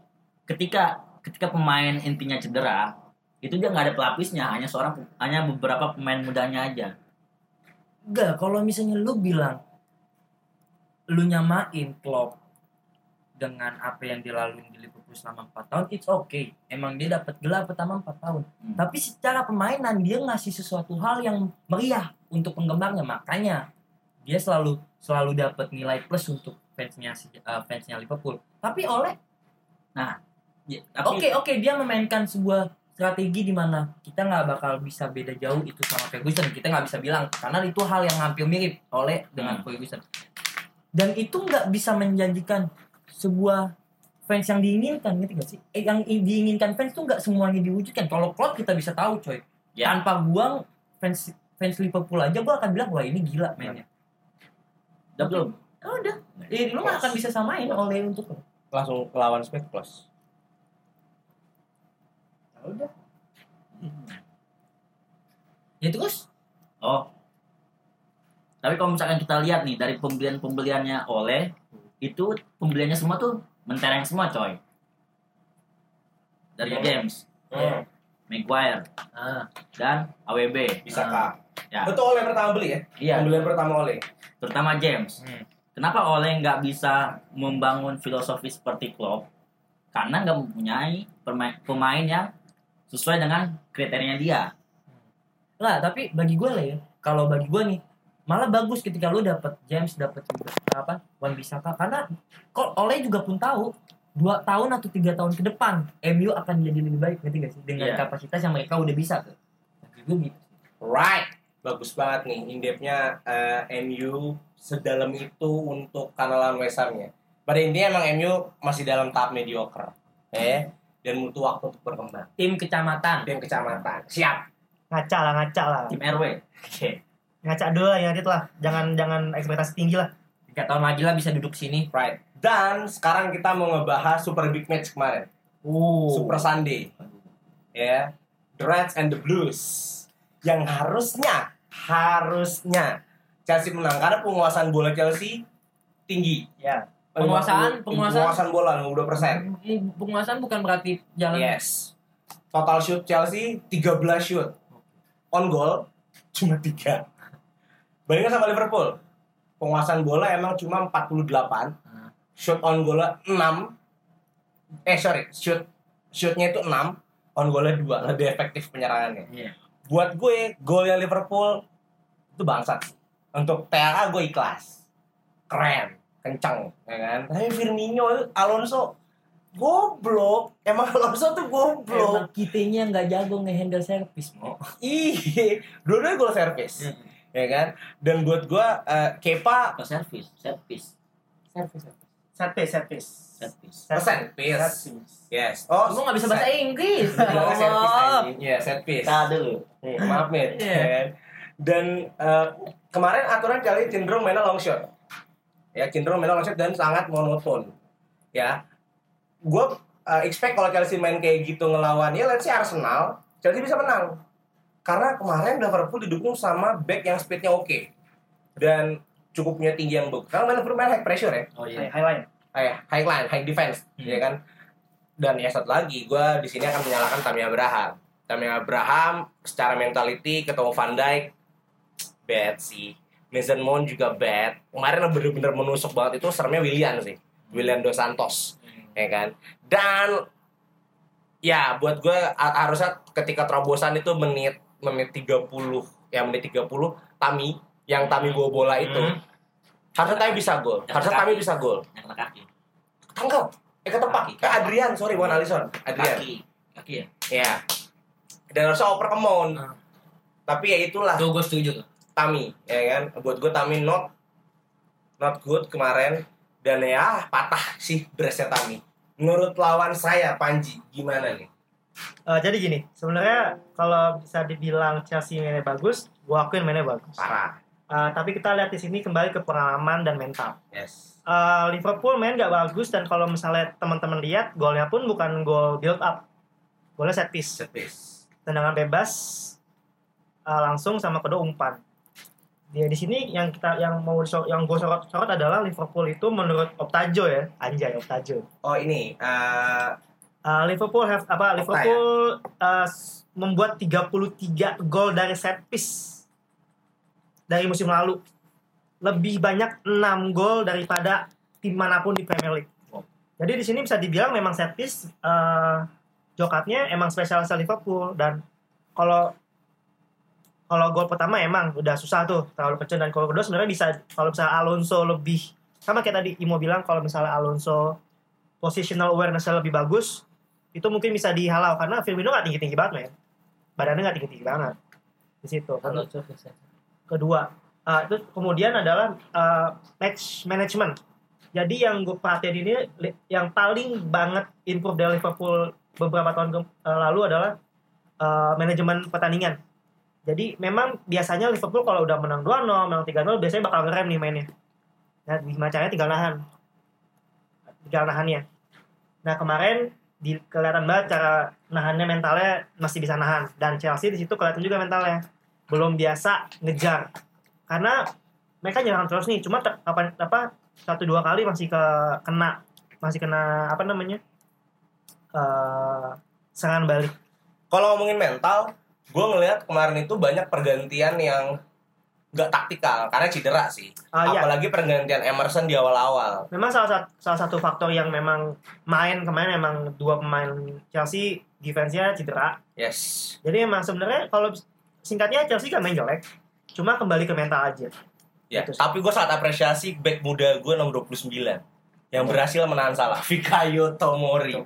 Ketika ketika pemain intinya cedera, itu dia nggak ada pelapisnya, hanya seorang hanya beberapa pemain mudanya aja. Enggak, kalau misalnya lu bilang lu nyamain Klopp dengan apa yang dilalui di Liverpool selama 4 tahun, it's okay. Emang dia dapat gelar pertama 4 tahun. Hmm. Tapi secara permainan dia ngasih sesuatu hal yang meriah untuk penggemarnya. Makanya dia selalu selalu dapat nilai plus untuk fansnya uh, fansnya Liverpool. Tapi oleh Ya, Oke tapi oke dia memainkan sebuah strategi di mana kita nggak bakal bisa beda jauh itu sama Ferguson kita nggak bisa bilang karena itu hal yang hampir mirip oleh dengan Hmm. Ferguson dan itu nggak bisa menjanjikan sebuah fans yang diinginkan gitu gak sih? Eh, yang diinginkan fans tuh nggak semuanya diwujudkan. Kalau Klopp kita bisa tahu coy. Ya. tanpa buang fans fans Liverpool aja gua akan bilang wah ini gila mainnya. Udah belum? oh, udah. Eh, lu nggak akan bisa samain oleh untuk lo Langsung lawan Spek Plus. udah. ya terus? Oh. Tapi kalau misalkan kita lihat nih dari pembelian-pembeliannya oleh itu pembeliannya semua tuh mentereng semua coy. Dari Hmm. James, Hmm. Maguire, ah dan AWB. Bisa Ah. kak. Ya. Itu oleh pertama beli ya? Iya, Pembelian pertama oleh. terutama James. Hmm. Kenapa Oleh nggak bisa membangun filosofi seperti Klopp? Karena nggak mempunyai pemain yang sesuai dengan kriterianya dia. lah tapi bagi gue lah ya kalau bagi gue nih malah bagus ketika lu dapet James dapet juga apa Wan Bisaka karena kok Oleh juga pun tahu dua tahun atau tiga tahun ke depan MU akan jadi lebih baik ngerti gak sih dengan Iya. kapasitas yang mereka udah bisa tuh gue gitu Right. Bagus banget nih in-depth-nya eh, MU sedalam itu untuk kanalan West Ham-nya. Pada intinya emang MU masih dalam tahap mediocre. Eh, dan butuh waktu untuk berkembang. tim kecamatan Tim kecamatan. Siap. Ngaca lah, ngaca lah. Tim RW. Ngaca dulu lah ya, Dit lah. Jangan jangan ekspektasi tinggi lah. kayak tahun lagi lah bisa duduk sini. Right. Dan sekarang kita mau ngebahas super big match kemarin. Oh. Super Sunday. Ya. The Reds and the Blues. Yang harusnya harusnya Chelsea menang karena penguasaan bola Chelsea tinggi. Ya. Penguasaan- 50 penguasaan- penguasaan bola 52%. M- Penguasaan bukan berarti jalan. Yes. Total shoot Chelsea 13 shoot. On goal cuma 3. Bandingkan sama Liverpool. Penguasaan bola emang cuma 48. Hmm. Shoot on goal 6. Eh sorry, shoot shootnya itu 6, on goalnya 2. Lebih efektif penyerangannya. Iya. Buat gue, golnya Liverpool itu bangsat. Untuk TAA gue ikhlas. Keren, kencang, ya kan? Tapi Firmino, Alonso goblok. Emang Alonso tuh goblok. Emang kitanya nggak jago ngehandle servis, Mo. Iya, dua-duanya gol service. Ya kan? Dan buat gua eh, Kepa Ke servis, servis, Set piece, set piece. servis. persen Set piece. piece. Yes. Oh, Kamu nggak bisa bahasa Inggris. set Ya piece Allah. anjing. Iya, set piece. Kita dulu. Nih, maaf nih. Iya. ya kan? Dan eh, kemarin aturan kali cenderung mainnya long shot. Ya, cenderung mainnya long shot dan sangat monoton. Ya. Gua eh, expect kalau Chelsea main kayak gitu ngelawan ya let's say Arsenal, Chelsea bisa menang. Karena kemarin Liverpool didukung sama back yang speednya oke. Dan cukup punya tinggi yang bagus. Karena Liverpool main high pressure ya. Oh High iya. high line. high, high line, high defense, Hmm. ya kan? Dan ya satu lagi, gue di sini akan menyalahkan Tammy Abraham. Tammy Abraham secara mentality ketemu Van Dijk bad sih. Mason Mount juga bad. Kemarin bener-bener menusuk banget itu seremnya Willian sih. Willian Dos Santos, ya kan? Dan ya buat gue harusnya ketika terobosan itu menit menit 30 ya menit 30 Tami yang Tami bawa bola itu. Hmm. harusnya Tami bisa gol. Harusnya Tami bisa gol. Tangkap eh ketepak. Ke Adrian sorry bukan Alisson. Adrian. Kaki. Kaki ya? ya dan harusnya oper ke Mount Hmm. tapi ya itulah. Tuh gue setuju tuh. Tami ya kan? Buat gue Tami not not good kemarin. Dan ya patah sih dressnya Tami. Menurut lawan saya Panji gimana nih Eh, jadi gini, sebenarnya kalau bisa dibilang Chelsea mainnya bagus, gua akuin mainnya bagus. parah Eh, tapi kita lihat di sini kembali ke pengalaman dan mental. yes Eh, Liverpool main nggak bagus dan kalau misalnya teman-teman lihat golnya pun bukan gol build up, golnya set piece, set piece tendangan bebas eh, langsung sama kedua umpan. Dia di sini yang kita yang mau diso- yang gue sorot sorot adalah Liverpool itu menurut Optajo ya, anjay Optajo. oh ini Uh, Liverpool have apa Liverpool uh, membuat 33 gol dari set piece dari musim lalu. Lebih banyak 6 gol daripada tim mana pun di Premier League. Jadi di sini bisa dibilang memang set piece uh, jokatnya emang spesialis Liverpool dan kalau kalau gol pertama emang udah susah tuh terlalu kecil dan kalau kedua sebenarnya bisa kalau misalnya Alonso lebih sama kayak tadi Imo bilang kalau misalnya Alonso positional awareness-nya lebih bagus itu mungkin bisa dihalau karena Firmino nggak tinggi tinggi banget men badannya nggak tinggi tinggi banget di situ kedua uh, itu kemudian adalah uh, match management jadi yang gue perhatiin ini yang paling banget improve dari Liverpool beberapa tahun ke- uh, lalu adalah uh, manajemen pertandingan jadi memang biasanya Liverpool kalau udah menang 2-0, menang 3-0 biasanya bakal ngerem nih mainnya. Nah, gimana caranya tinggal nahan. Tinggal nahannya. Nah, kemarin di kelihatan banget cara nahannya mentalnya masih bisa nahan. Dan Chelsea di situ kelihatan juga mentalnya. Belum biasa ngejar. Karena mereka nyerang terus nih cuma ter- apa apa satu dua kali masih ke kena masih kena apa namanya eh serangan balik. Kalau ngomongin mental, gue ngelihat kemarin itu banyak pergantian yang nggak taktikal karena cedera sih. Ah, iya. Apalagi pergantian Emerson di awal-awal. memang salah satu salah satu faktor yang memang main kemarin memang dua pemain Chelsea defense-nya cedera Yes. jadi emang sebenarnya kalau singkatnya Chelsea gak main jelek cuma kembali ke mental aja Ya, Gitu sih. tapi gue sangat apresiasi back muda gue nomor 29 yang berhasil menahan salah. Fikayo Tomori.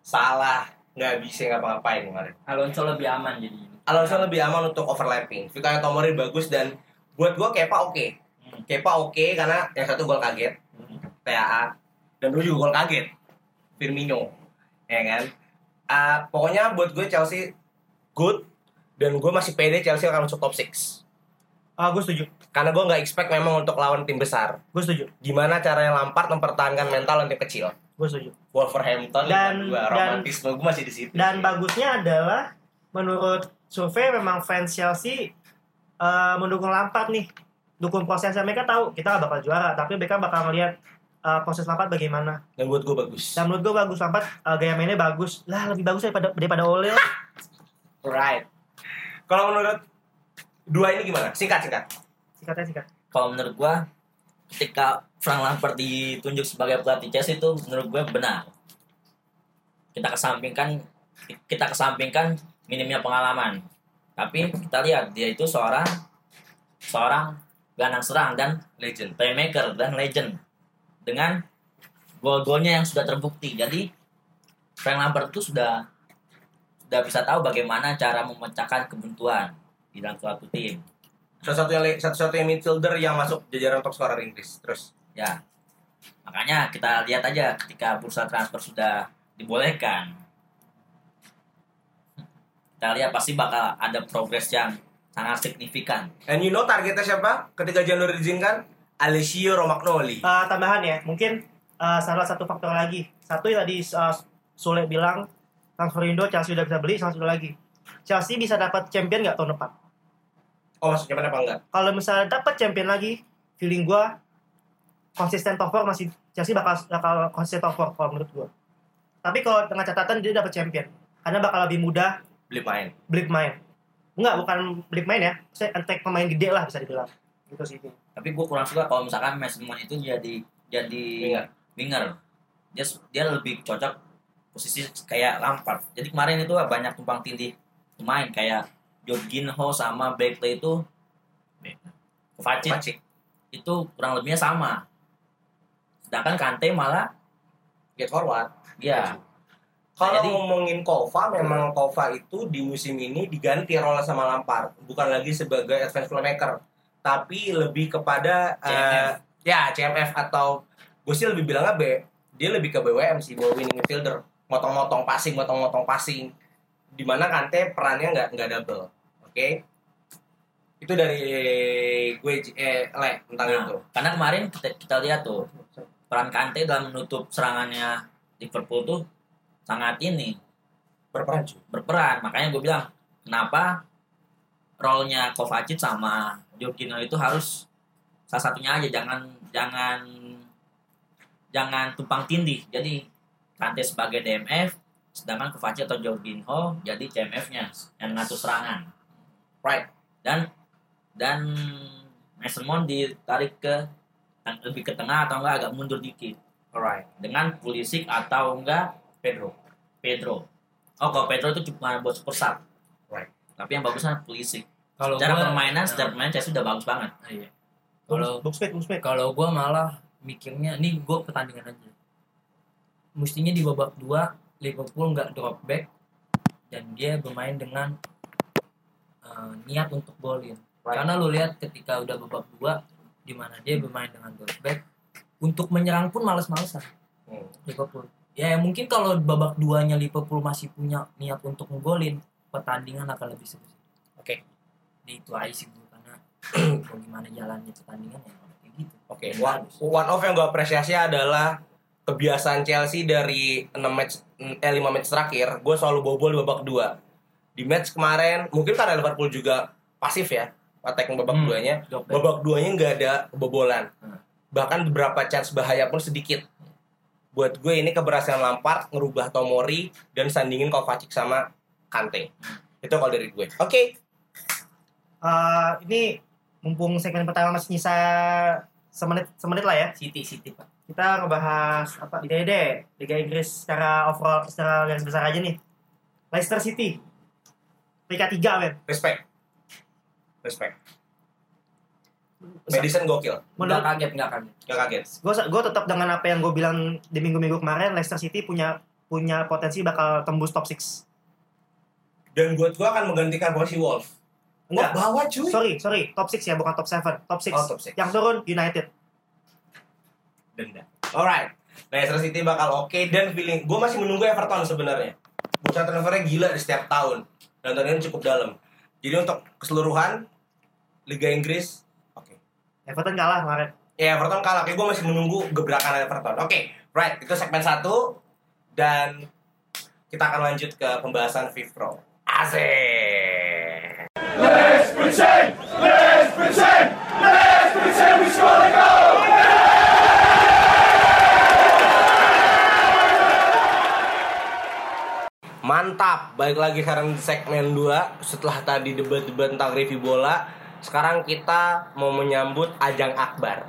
Salah nggak bisa ngapa-ngapain kemarin. Alonso lebih aman jadi. Alonso lebih aman untuk overlapping. Fikayo Tomori bagus dan buat gue Kepa oke. Hmm. Kepa oke karena yang satu gol kaget, TAA, dan dulu juga gol kaget, Firmino, ya kan? Ah, pokoknya buat gue Chelsea good dan gue masih pede Chelsea akan masuk top 6 Eh, Ah, gue setuju. Karena gue nggak expect memang untuk lawan tim besar. Gue setuju. Gimana caranya Lampard mempertahankan mental tim kecil? Gue setuju. Wolverhampton Dan- 5-2. dan- romantisme gue masih di situ. Dan bagusnya adalah menurut survei memang fans Chelsea eh, mendukung Lampard nih. Dukung prosesnya mereka tahu kita nggak bakal juara, tapi mereka bakal ngelihat eh, proses Lampard bagaimana. Dan buat gue bagus. Dan menurut gue bagus Lampard eh, gaya mainnya bagus. Lah lebih bagus daripada daripada Ole. lah. Right. Kalau menurut dua ini gimana? Singkat singkat. Singkatnya singkat. Kalau menurut gua ketika Frank Lampard ditunjuk sebagai pelatih Chelsea itu menurut gue benar. Kita kesampingkan kita kesampingkan minimnya pengalaman. Tapi kita lihat dia itu seorang seorang gelandang serang dan Legend. playmaker dan legend dengan gol-golnya yang sudah terbukti. Jadi Frank Lampard itu sudah sudah bisa tahu bagaimana cara memecahkan kebuntuan di dalam suatu tim. Satu-satunya satu-satunya midfielder yang masuk jajaran top scorer Inggris. Terus Ya. Makanya kita lihat aja ketika bursa transfer sudah dibolehkan. Kita lihat pasti bakal ada progres yang sangat signifikan. And you know targetnya siapa? Ketika Januari diizinkan, Alessio Romagnoli. Eh, tambahan ya, mungkin eh, salah satu faktor lagi. Satu yang tadi eh, Sule bilang transfer Indo Chelsea udah bisa beli, sama satu lagi. Chelsea bisa dapat champion nggak tahun depan? Oh maksudnya apa enggak? Kalau misalnya dapat champion lagi, feeling gua konsisten top 4 masih Chelsea bakal bakal konsisten top 4 kalau menurut gua. Tapi kalau dengan catatan dia dapat champion, karena bakal lebih mudah Beli main. beli main. Enggak, bukan beli main ya. Saya antek pemain gede lah bisa dibilang. Gitu sih. Tapi gue kurang suka kalau misalkan Mason Mount itu jadi jadi Winger. winger. Dia dia lebih cocok posisi kayak Lampard. Jadi kemarin itu banyak tumpang tindih pemain kayak Jorginho sama Bakley itu Kovacic itu kurang lebihnya sama. Sedangkan Kante malah Get forward. ya Kalau Jadi- ngomongin Kova, memang Kova itu di musim ini diganti role sama Lampard, bukan lagi sebagai advance playmaker, tapi lebih kepada eh, CMF. ya CMF atau gue sih lebih bilangnya B, dia lebih ke BWM sih, ball winning midfielder, motong-motong passing, motong-motong passing, di mana Kante perannya nggak nggak double, oke? Itu dari gue eh le tentang Nah, itu. karena kemarin kita, kita lihat tuh peran Kante dalam menutup serangannya Liverpool tuh sangat ini Berperan cuy. berperan. Makanya gue bilang kenapa role-nya Kovacic sama Jorginho itu harus salah satunya aja jangan jangan jangan tumpang tindih. Jadi Kante sebagai DMF sedangkan Kovacic atau Jorginho jadi CMF-nya yang ngatur serangan. Right. Dan dan Mason Mount ditarik ke lebih ke tengah atau enggak agak mundur dikit Alright. dengan Pulisic atau enggak Pedro. Pedro. Oh, kalau Pedro itu cuma buat super sub. Right. Tapi yang bagusnya Pulisic. Kalau Secara gua- permainan, nah, secara permainan Chelsea udah bagus banget. iya. Kalau kalau gue malah mikirnya ini gue pertandingan aja mestinya di babak dua Liverpool nggak drop back dan dia bermain dengan eh, niat untuk golin Right. karena lu lihat ketika udah babak dua di mana dia bermain dengan drop back untuk menyerang pun males-malesan Hmm. Liverpool ya mungkin kalau babak duanya Liverpool masih punya niat untuk ngegolin pertandingan akan lebih seru Oke. Di itu aja sih gua, karena gimana jalannya pertandingan ya kayak gitu Oke, Dan one, one off yang gue apresiasi adalah kebiasaan Chelsea dari 6 match eh 5 match terakhir, gue selalu bobol di babak 2. Di match kemarin, mungkin karena Liverpool juga pasif ya, attacking babak Hmm. duanya. Babak duanya nggak ada kebobolan. Hmm. Bahkan beberapa chance bahaya pun sedikit. Buat gue ini keberhasilan Lampard ngerubah Tomori dan sandingin Kovacic sama Kante. Itu kalau dari gue. Oke, Eh, ini mumpung segmen pertama masih nyisa semenit semenit lah ya. City City pak Kita ngebahas apa di DD Liga Inggris secara overall secara garis besar aja nih. Leicester City. Peringkat 3 men. respect. Respect. Madison gokil, Menurut kaget nggak kaget gak kaget. gue gue tetap dengan apa yang gue bilang di minggu-minggu kemarin Leicester City punya punya potensi bakal tembus top 6. Dan buat gua akan menggantikan posisi Wolf. Enggak. bawah cuy. Sorry, sorry, top 6 ya bukan top 7, top 6. Oh, top six. Yang turun United. Denda. Alright. Leicester City bakal oke dan feeling gue masih menunggu Everton sebenarnya. Bursa transfernya gila di setiap tahun dan tahun ini cukup dalam. Jadi untuk keseluruhan Liga Inggris. Everton kalah kemarin. Ya Everton kalah. Oke, gue masih menunggu gebrakan Everton. Oke, right. Itu segmen satu dan kita akan lanjut ke pembahasan FIFA Pro. Asik. Mantap, balik lagi sekarang di segmen 2 Setelah tadi debat-debat tentang review bola Sekarang kita mau menyambut Ajang Akbar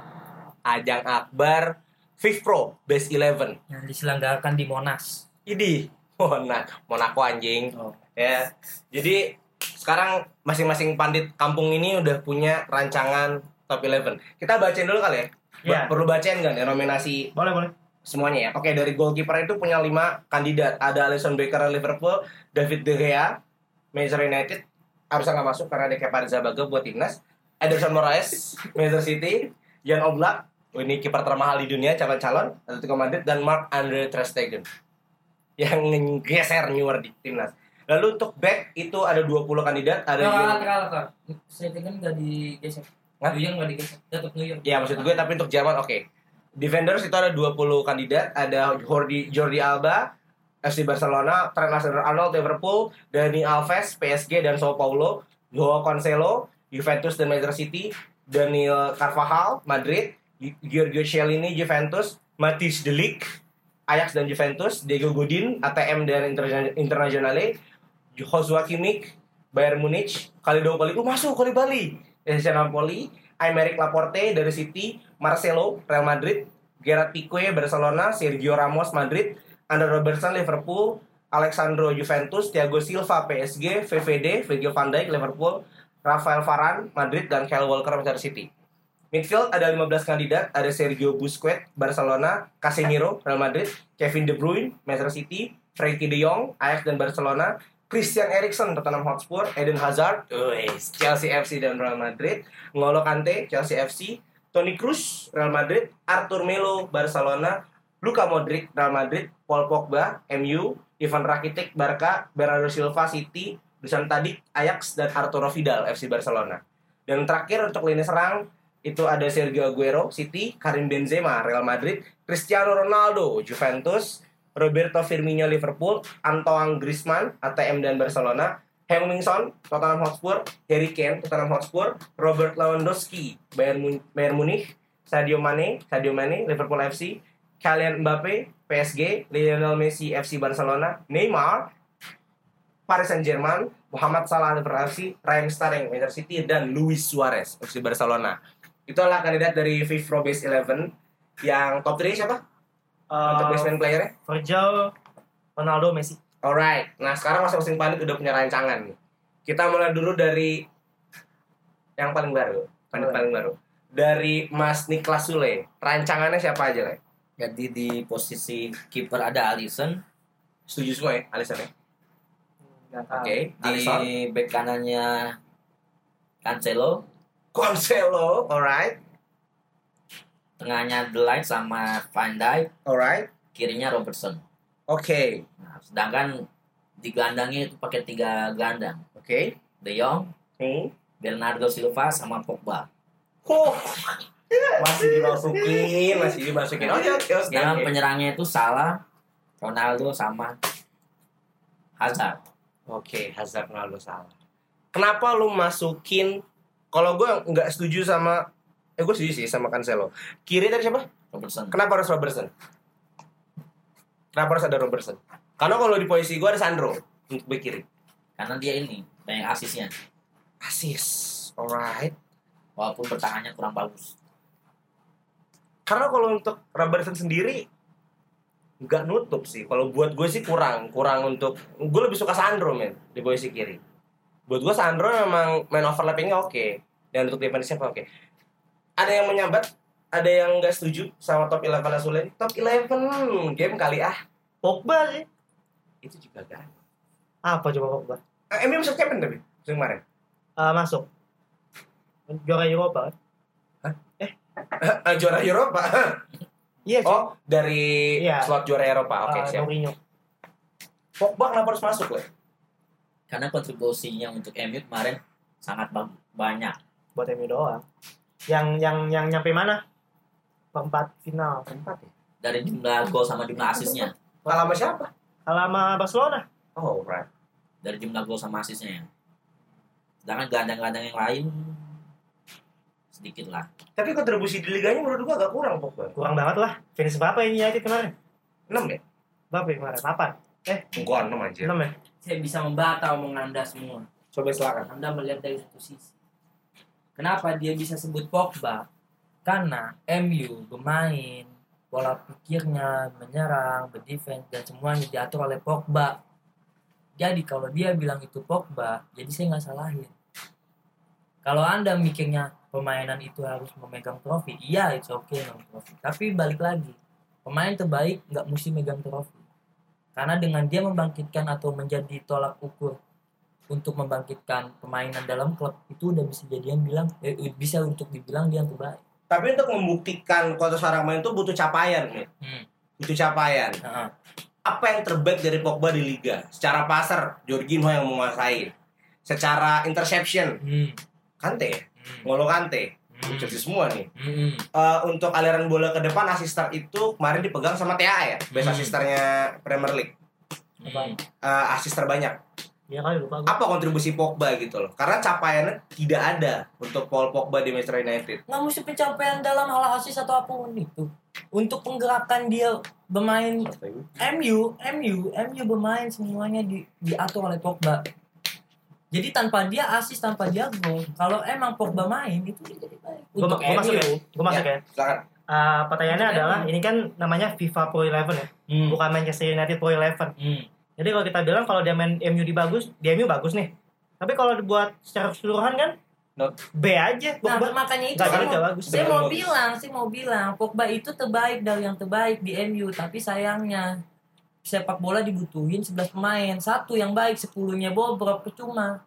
Ajang Akbar FIFA Pro Best 11 Yang diselenggarakan di Monas. Ini Monaco, Monaco anjing Oh. ya Jadi sekarang masing-masing pandit kampung ini udah punya rancangan top 11 Kita bacain dulu kali ya Iya. Perlu bacain nggak ya nominasi Boleh, boleh. semuanya ya. Oke, dari goalkeeper itu punya lima kandidat. Ada Alisson Becker Liverpool, David De Gea, Manchester United harusnya nggak masuk karena ada Kepa Arrizabalaga buat timnas. Ederson Moraes, Manchester City, Jan Oblak, oh, ini kiper termahal di dunia calon-calon, Atletico Madrid dan Mark Andre ter Stegen yang geser newer di timnas. Lalu untuk back itu ada 20 kandidat, ada Jurgen- kalah, kan nggak digeser. Hah? New York nggak digeser. Tetap New York. Ya maksud gue tapi untuk Jerman oke. Defenders itu ada 20 kandidat, ada Jordi Jordi Alba, FC Barcelona, Trent Alexander-Arnold Liverpool, Dani Alves PSG dan Sao Paulo, Joao Cancelo Juventus dan Manchester City, Daniel Carvajal Madrid, Giorgio Chiellini Juventus, Matthijs de Ligt Ajax dan Juventus, Diego Godin ATM dan Interna- Internazionale, Joshua Kimmich Bayern Munich, Kalido Bali, oh masuk Bali, FC Napoli, Aymeric Laporte dari City, Marcelo Real Madrid, Gerard Pique Barcelona, Sergio Ramos Madrid, Andre Robertson Liverpool, Alexandro Juventus, Thiago Silva PSG, VVD, Virgil van Dijk Liverpool, Rafael Varane Madrid dan Kyle Walker Manchester City. Midfield ada 15 kandidat, ada Sergio Busquets Barcelona, Casemiro Real Madrid, Kevin De Bruyne Manchester City, Frankie De Jong Ajax dan Barcelona, Christian Eriksen Tottenham Hotspur, Eden Hazard Chelsea FC dan Real Madrid, Ngolo Kante Chelsea FC, Toni Kroos Real Madrid, Arthur Melo Barcelona, Luka Modric Real Madrid, Paul Pogba MU, Ivan Rakitic Barca, Bernardo Silva City, Dusan Tadic Ajax dan Arturo Vidal FC Barcelona. Dan terakhir untuk lini serang itu ada Sergio Aguero City, Karim Benzema Real Madrid, Cristiano Ronaldo Juventus, Roberto Firmino Liverpool, Antoine Griezmann ATM dan Barcelona, Heung-min Tottenham Hotspur, Harry Kane Tottenham Hotspur, Robert Lewandowski Bayern, Bayern Munich, Sadio Mane Sadio Mane Liverpool FC, Kylian Mbappe PSG, Lionel Messi FC Barcelona, Neymar Paris Saint-Germain, Muhammad Salah FC, Raheem Sterling Manchester City dan Luis Suarez FC Barcelona. Itulah kandidat dari FIFA Base 11 yang top 3 siapa? Untuk Uh, best man player-nya? Virgil, Ronaldo, Messi. Alright, nah sekarang masing-masing pandit udah punya rancangan nih. Kita mulai dulu dari yang paling baru, pandit Boleh. paling baru. Dari Mas Niklas Sule, rancangannya siapa aja, Le? Jadi di posisi kiper ada Alisson, Setuju semua ya, Alisson ya? Oke, tahu. di Alisson. bek kanannya Cancelo, Cancelo, alright, tengahnya Delight sama Van Dijk, alright, kirinya Robertson. oke, Nah, sedangkan di gelandangnya itu pakai tiga gelandang, oke, De Jong, hmm. Bernardo Silva sama Pogba. Oh, masih dimasukin, masih dimasukin. Oke, oke, oke. Sedangkan oke. penyerangnya itu Salah, Ronaldo sama Hazard. Oke, Hazard Ronaldo salah. Kenapa lu masukin? Kalau gue nggak setuju sama, eh gue setuju sih sama Cancelo. Kiri tadi siapa? Robertson. Kenapa harus Robertson? Kenapa harus ada Robertson? Karena kalau di posisi gue ada Sandro untuk bek kiri. Karena dia ini banyak asisnya. Asis, alright. Walaupun bertahannya kurang bagus. Karena kalau untuk Robertson sendiri nggak nutup sih. Kalau buat gue sih kurang, kurang untuk gue lebih suka Sandro men di posisi kiri. Buat gue Sandro memang main overlappingnya oke dan untuk defense siapa oke. Ada yang menyambat, ada yang nggak setuju sama top 11 Asulen. Top 11 game kali ah. Pogba sih. Itu juga kan. Apa coba Pogba? Eh, MU masuk champion tapi musim kemarin. Eh, masuk. Juara Eropa kan? Eh, juara Eropa. Iya, oh, dari Iya. slot juara Eropa. Oke, Eh, siap. Mourinho. Pogba kenapa harus masuk, Le? Karena kontribusinya untuk MU kemarin sangat ba- banyak. buat MU doang. Yang yang yang nyampe mana? Perempat final. Empat ya? Dari jumlah gol sama jumlah asisnya. Kalah sama siapa? Kalah sama Barcelona. Oh, right. Dari jumlah gol sama asisnya ya. Sedangkan gelandang-gelandang yang lain sedikit lah. Tapi kontribusi di liganya menurut gua agak kurang Pogba. Kurang banget lah. Finish berapa ini United kemarin? 6 ya? Berapa ya kemarin? 8. Gua 6 anjir. 6 ya? Saya bisa membantah omongan Anda semua. Coba silakan. Anda melihat dari satu sisi. Kenapa dia bisa sebut Pogba? Karena MU bermain pola pikirnya menyerang, berdefense dan semuanya diatur oleh Pogba. Jadi kalau dia bilang itu Pogba, jadi saya nggak salahin. Kalau anda mikirnya permainan itu harus memegang trofi, iya it's okay memegang trofi. Tapi balik lagi, pemain terbaik nggak mesti megang trofi. Karena dengan dia membangkitkan atau menjadi tolak ukur untuk membangkitkan permainan dalam klub itu udah bisa jadian bilang eh, bisa untuk dibilang dia yang terbaik. Tapi untuk membuktikan kalau seorang main itu butuh capaian nih. Hmm. Butuh capaian. Heeh. Apa yang terbaik dari Pogba di liga? Secara pasar, Jorginho yang menguasai. Secara interception, Hmm. Kante ya? Hmm. Ngolo Kante. Hmm. Chelsea semua nih. Hmm. Eh, untuk aliran bola ke depan asister itu kemarin dipegang sama TA ya, best Hmm. asisternya Premier League. Hmm. Eh, asis terbanyak. Iya kali lupa gue. Apa kontribusi Pogba gitu loh? Karena capaiannya tidak ada untuk Paul Pogba di Manchester United. nggak mesti pencapaian dalam hal asis atau apa pun itu untuk penggerakan dia bermain MU MU MU bermain semuanya di, diatur oleh Pogba jadi tanpa dia asis tanpa dia gol kalau emang Pogba main itu dia jadi baik Gue untuk masuk ya. Gue masuk ya. Silakan. Eh, pertanyaannya Untuk adalah MU. ini kan namanya FIFA Pro 11 ya, hmm. bukan Manchester United Pro 11. Hmm. Jadi kalau kita bilang kalau dia main MU di bagus, di MU bagus nih. Tapi kalau dibuat secara keseluruhan kan Not. B aja. Nah, Pogba makanya itu saya mau, bagus. saya mau bilang, saya mau bilang Pogba itu terbaik dari yang terbaik di MU, tapi sayangnya sepak bola dibutuhin 11 pemain, satu yang baik, sepuluhnya bobrok percuma.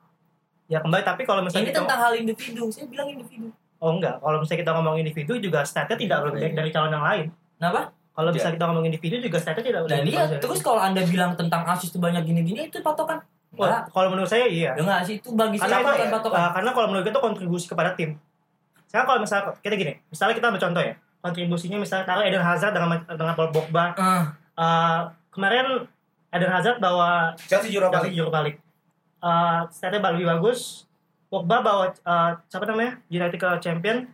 Ya kembali tapi kalau misalnya Ini kita tentang hal individu, saya bilang individu. oh enggak, kalau misalnya kita ngomong individu juga statnya tidak lebih baik dari calon yang lain. Kenapa? Kalau Iya. misalnya kita ngomong individu juga statnya tidak Dan lebih dia bagus dari- terus kalau anda bilang tentang asis sebanyak gini-gini itu patokan. Wah, kalau menurut saya iya. ya enggak sih itu bagi Karena saya apa bukan ya? patokan. Uh, karena kalau menurut itu kontribusi kepada tim. Sekarang kalau misalnya kita gini, misalnya kita ambil contoh ya, kontribusinya misalnya taruh Eden Hazard dengan dengan Paul Pogba. Ah, Uh, kemarin Eden Hazard bawa Chelsea juara Chelsea balik. juara balik. Uh, statnya lebih bagus. Pogba bawa uh, siapa namanya United ke champion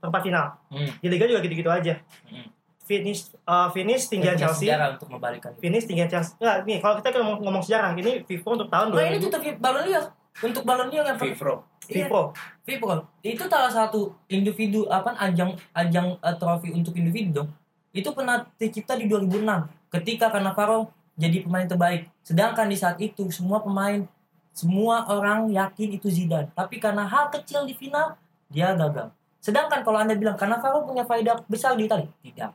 tempat final. Hmm. Di liga juga gitu-gitu aja. Hmm. Finish uh, finish tinggian punya Chelsea. sejarah untuk membalikan. Finish tinggian Chelsea. Nggak, nih kalau kita ngomong, ngomong sejarah, ini FIFA untuk tahun Nah, ini 2000. tetap balon dia untuk balon dia yang Vivro. Iya, FIFA. FIFA itu salah satu individu apa ajang ajang eh, trofi untuk individu dong. Itu pernah tercipta di 2006 ketika Cannavaro jadi pemain terbaik. Sedangkan di saat itu semua pemain semua orang yakin itu Zidane. Tapi karena hal kecil di final dia gagal. Sedangkan kalau Anda bilang Cannavaro punya faedah besar di Italia, tidak.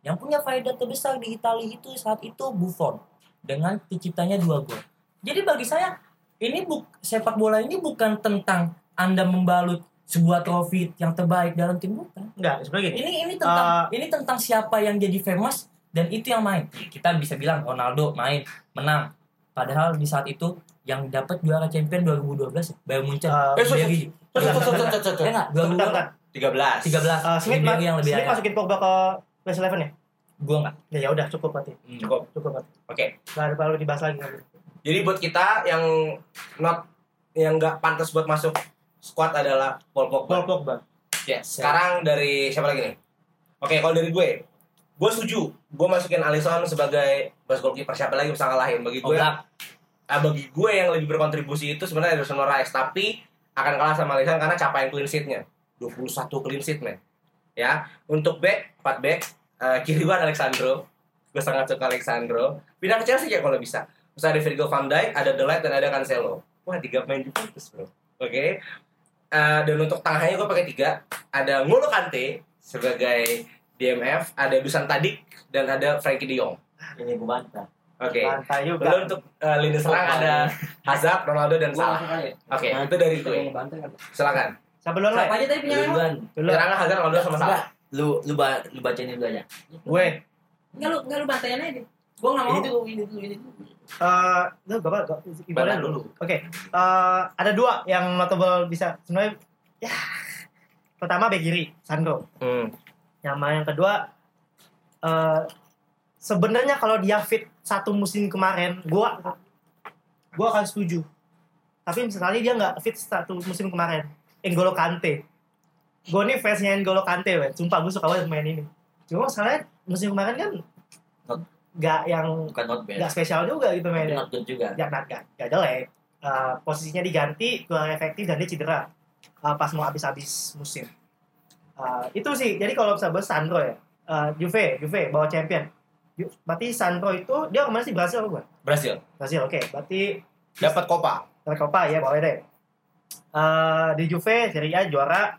Yang punya faedah terbesar di Italia itu saat itu Buffon dengan terciptanya dua gol. Jadi bagi saya ini buk, sepak bola ini bukan tentang Anda membalut sebuah trofi yang terbaik dalam tim bukan. Enggak, sebenarnya gini. Ini ini tentang Ah. ini tentang siapa yang jadi famous dan itu yang main. Kita bisa bilang Ronaldo main, menang. Padahal di saat itu yang dapat juara champion 2012 Bayern Munchen. Ah, Eh. Ya? Bentar, bentar. 13. 13. Uh, Smith, yang lebih Smith masukin Pogba ke Best Eleven ya? Gua enggak. Ya ya udah cukup berarti. Hmm. Cukup. Cukup berarti. Oke. Gak ada perlu dibahas lagi. Jadi buat kita yang not yang nggak pantas buat masuk squad adalah Paul Pogba. Paul Pogba. Yes. Sekarang dari siapa lagi nih? Oke, kalau dari gue, gue setuju. Gue masukin Alisson sebagai best goalkeeper. Siapa lagi bisa ngalahin? Bagi gue, Oblak. ah, bagi gue yang lebih berkontribusi itu sebenarnya Ederson Moraes. Tapi akan kalah sama Alisson karena capaian clean sheet-nya. 21 clean sheet, men. Ya, untuk back, 4 back, eh, kiri gue ada Alexandro. Gue sangat suka Alexandro. Pindah ke Chelsea ya kalau bisa. Terus ada Virgil van Dijk, ada Delight, dan ada Cancelo. Wah, tiga pemain Juventus, bro. Oke. Eh, dan untuk tengahnya gue pakai tiga. Ada Ngolo Kante sebagai DMF, ada Dusan Tadic, dan ada Frankie De Jong. Ini gue bantah. Oke. Pantai juga. Lalu untuk eh, lini serang ada Hazard, Ronaldo, dan Gue Salah. aja. Oke, itu dari gue. kan. Silakan. Siapa duluan Siapa lah? aja tadi. Dulu. Serangnya Hazard, Ronaldo, sama Salah. Lu lu ba, lu bacain dulu aja. Gue. Enggak lu enggak lu bantayan aja. Gua enggak mau. Ini dulu, ini dulu, ini dulu. Eh, lu gak apa? Ibadah Ibadah dulu. Oke. Eh, ada dua yang notable bisa sebenarnya pertama bek kiri Sandro Hmm. Yang mana yang kedua eh sebenarnya kalau dia fit satu musim kemarin gua gua akan setuju. Tapi misalnya dia nggak fit satu musim kemarin N'Golo Kante. Gue nih fansnya N'Golo Kante weh. sumpah gue suka banget main ini. Cuma masalahnya musim kemarin kan Not- nggak yang bukan not bad. nggak spesial juga gitu mainnya. not good juga. Ya nggak nggak nggak jelek. Eh, posisinya diganti kurang efektif dan dia cedera eh, pas mau habis-habis musim Eh, itu sih jadi kalau bisa bahas Sandro ya Eh, Juve Juve bawa champion Ju- berarti Sandro itu dia ke mana sih Brasil apa bukan Brasil Brasil oke berarti dapat Copa. dari Copa ya boleh deh Eh, di Juve Serie A juara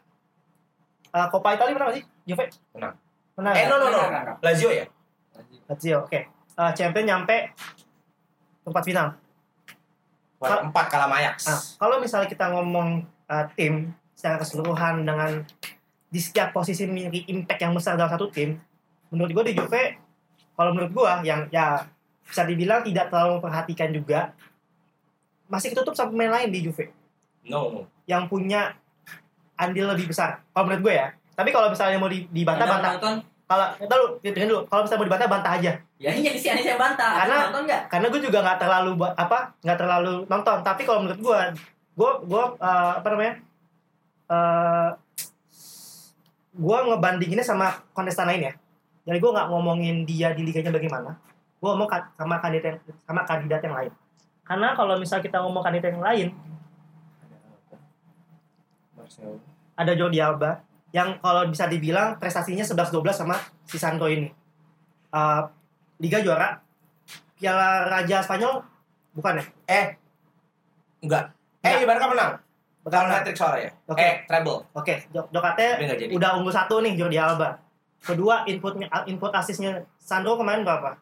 Eh, Coppa Italia pernah sih Juve Menang. menang Eh ya? no no no. Lazio ya? Lazio oke Eh, champion nyampe tempat final Juara empat kalah Ajax. Nah, kalau misalnya kita ngomong uh, tim secara keseluruhan dengan di setiap posisi memiliki impact yang besar dalam satu tim, menurut gue di Juve, kalau menurut gue yang ya bisa dibilang tidak terlalu memperhatikan juga, masih ketutup sama pemain lain di Juve No yang punya andil lebih besar. Kalau menurut gue ya. Tapi kalau misalnya mau di- dibantah Anda bantah, nonton kalau kita dulu, dengerin dulu. Kalau misalnya mau dibantah bantah aja. ya ini jadi si Anis yang bantah Karena- nonton nggak karena gue juga nggak terlalu apa nggak terlalu nonton tapi kalau menurut gue gue gue eh, apa namanya eh gue ngebandinginnya sama kontestan lain ya jadi gue nggak ngomongin dia di liganya bagaimana gue ngomong sama kandidat yang, sama kandidat yang lain karena kalau misal kita ngomong kandidat yang lain ada Jordi Alba yang kalau bisa dibilang prestasinya 11-12 sama si Sandro ini Eh, Liga juara Piala Raja Spanyol bukan ya? Eh enggak. Eh Barca menang. Bukan Kalau ya? hat trick soalnya. Oke. Eh treble. Oke, Jok Jokate udah unggul satu nih Jordi Alba. Kedua inputnya input asisnya Sandro kemarin berapa?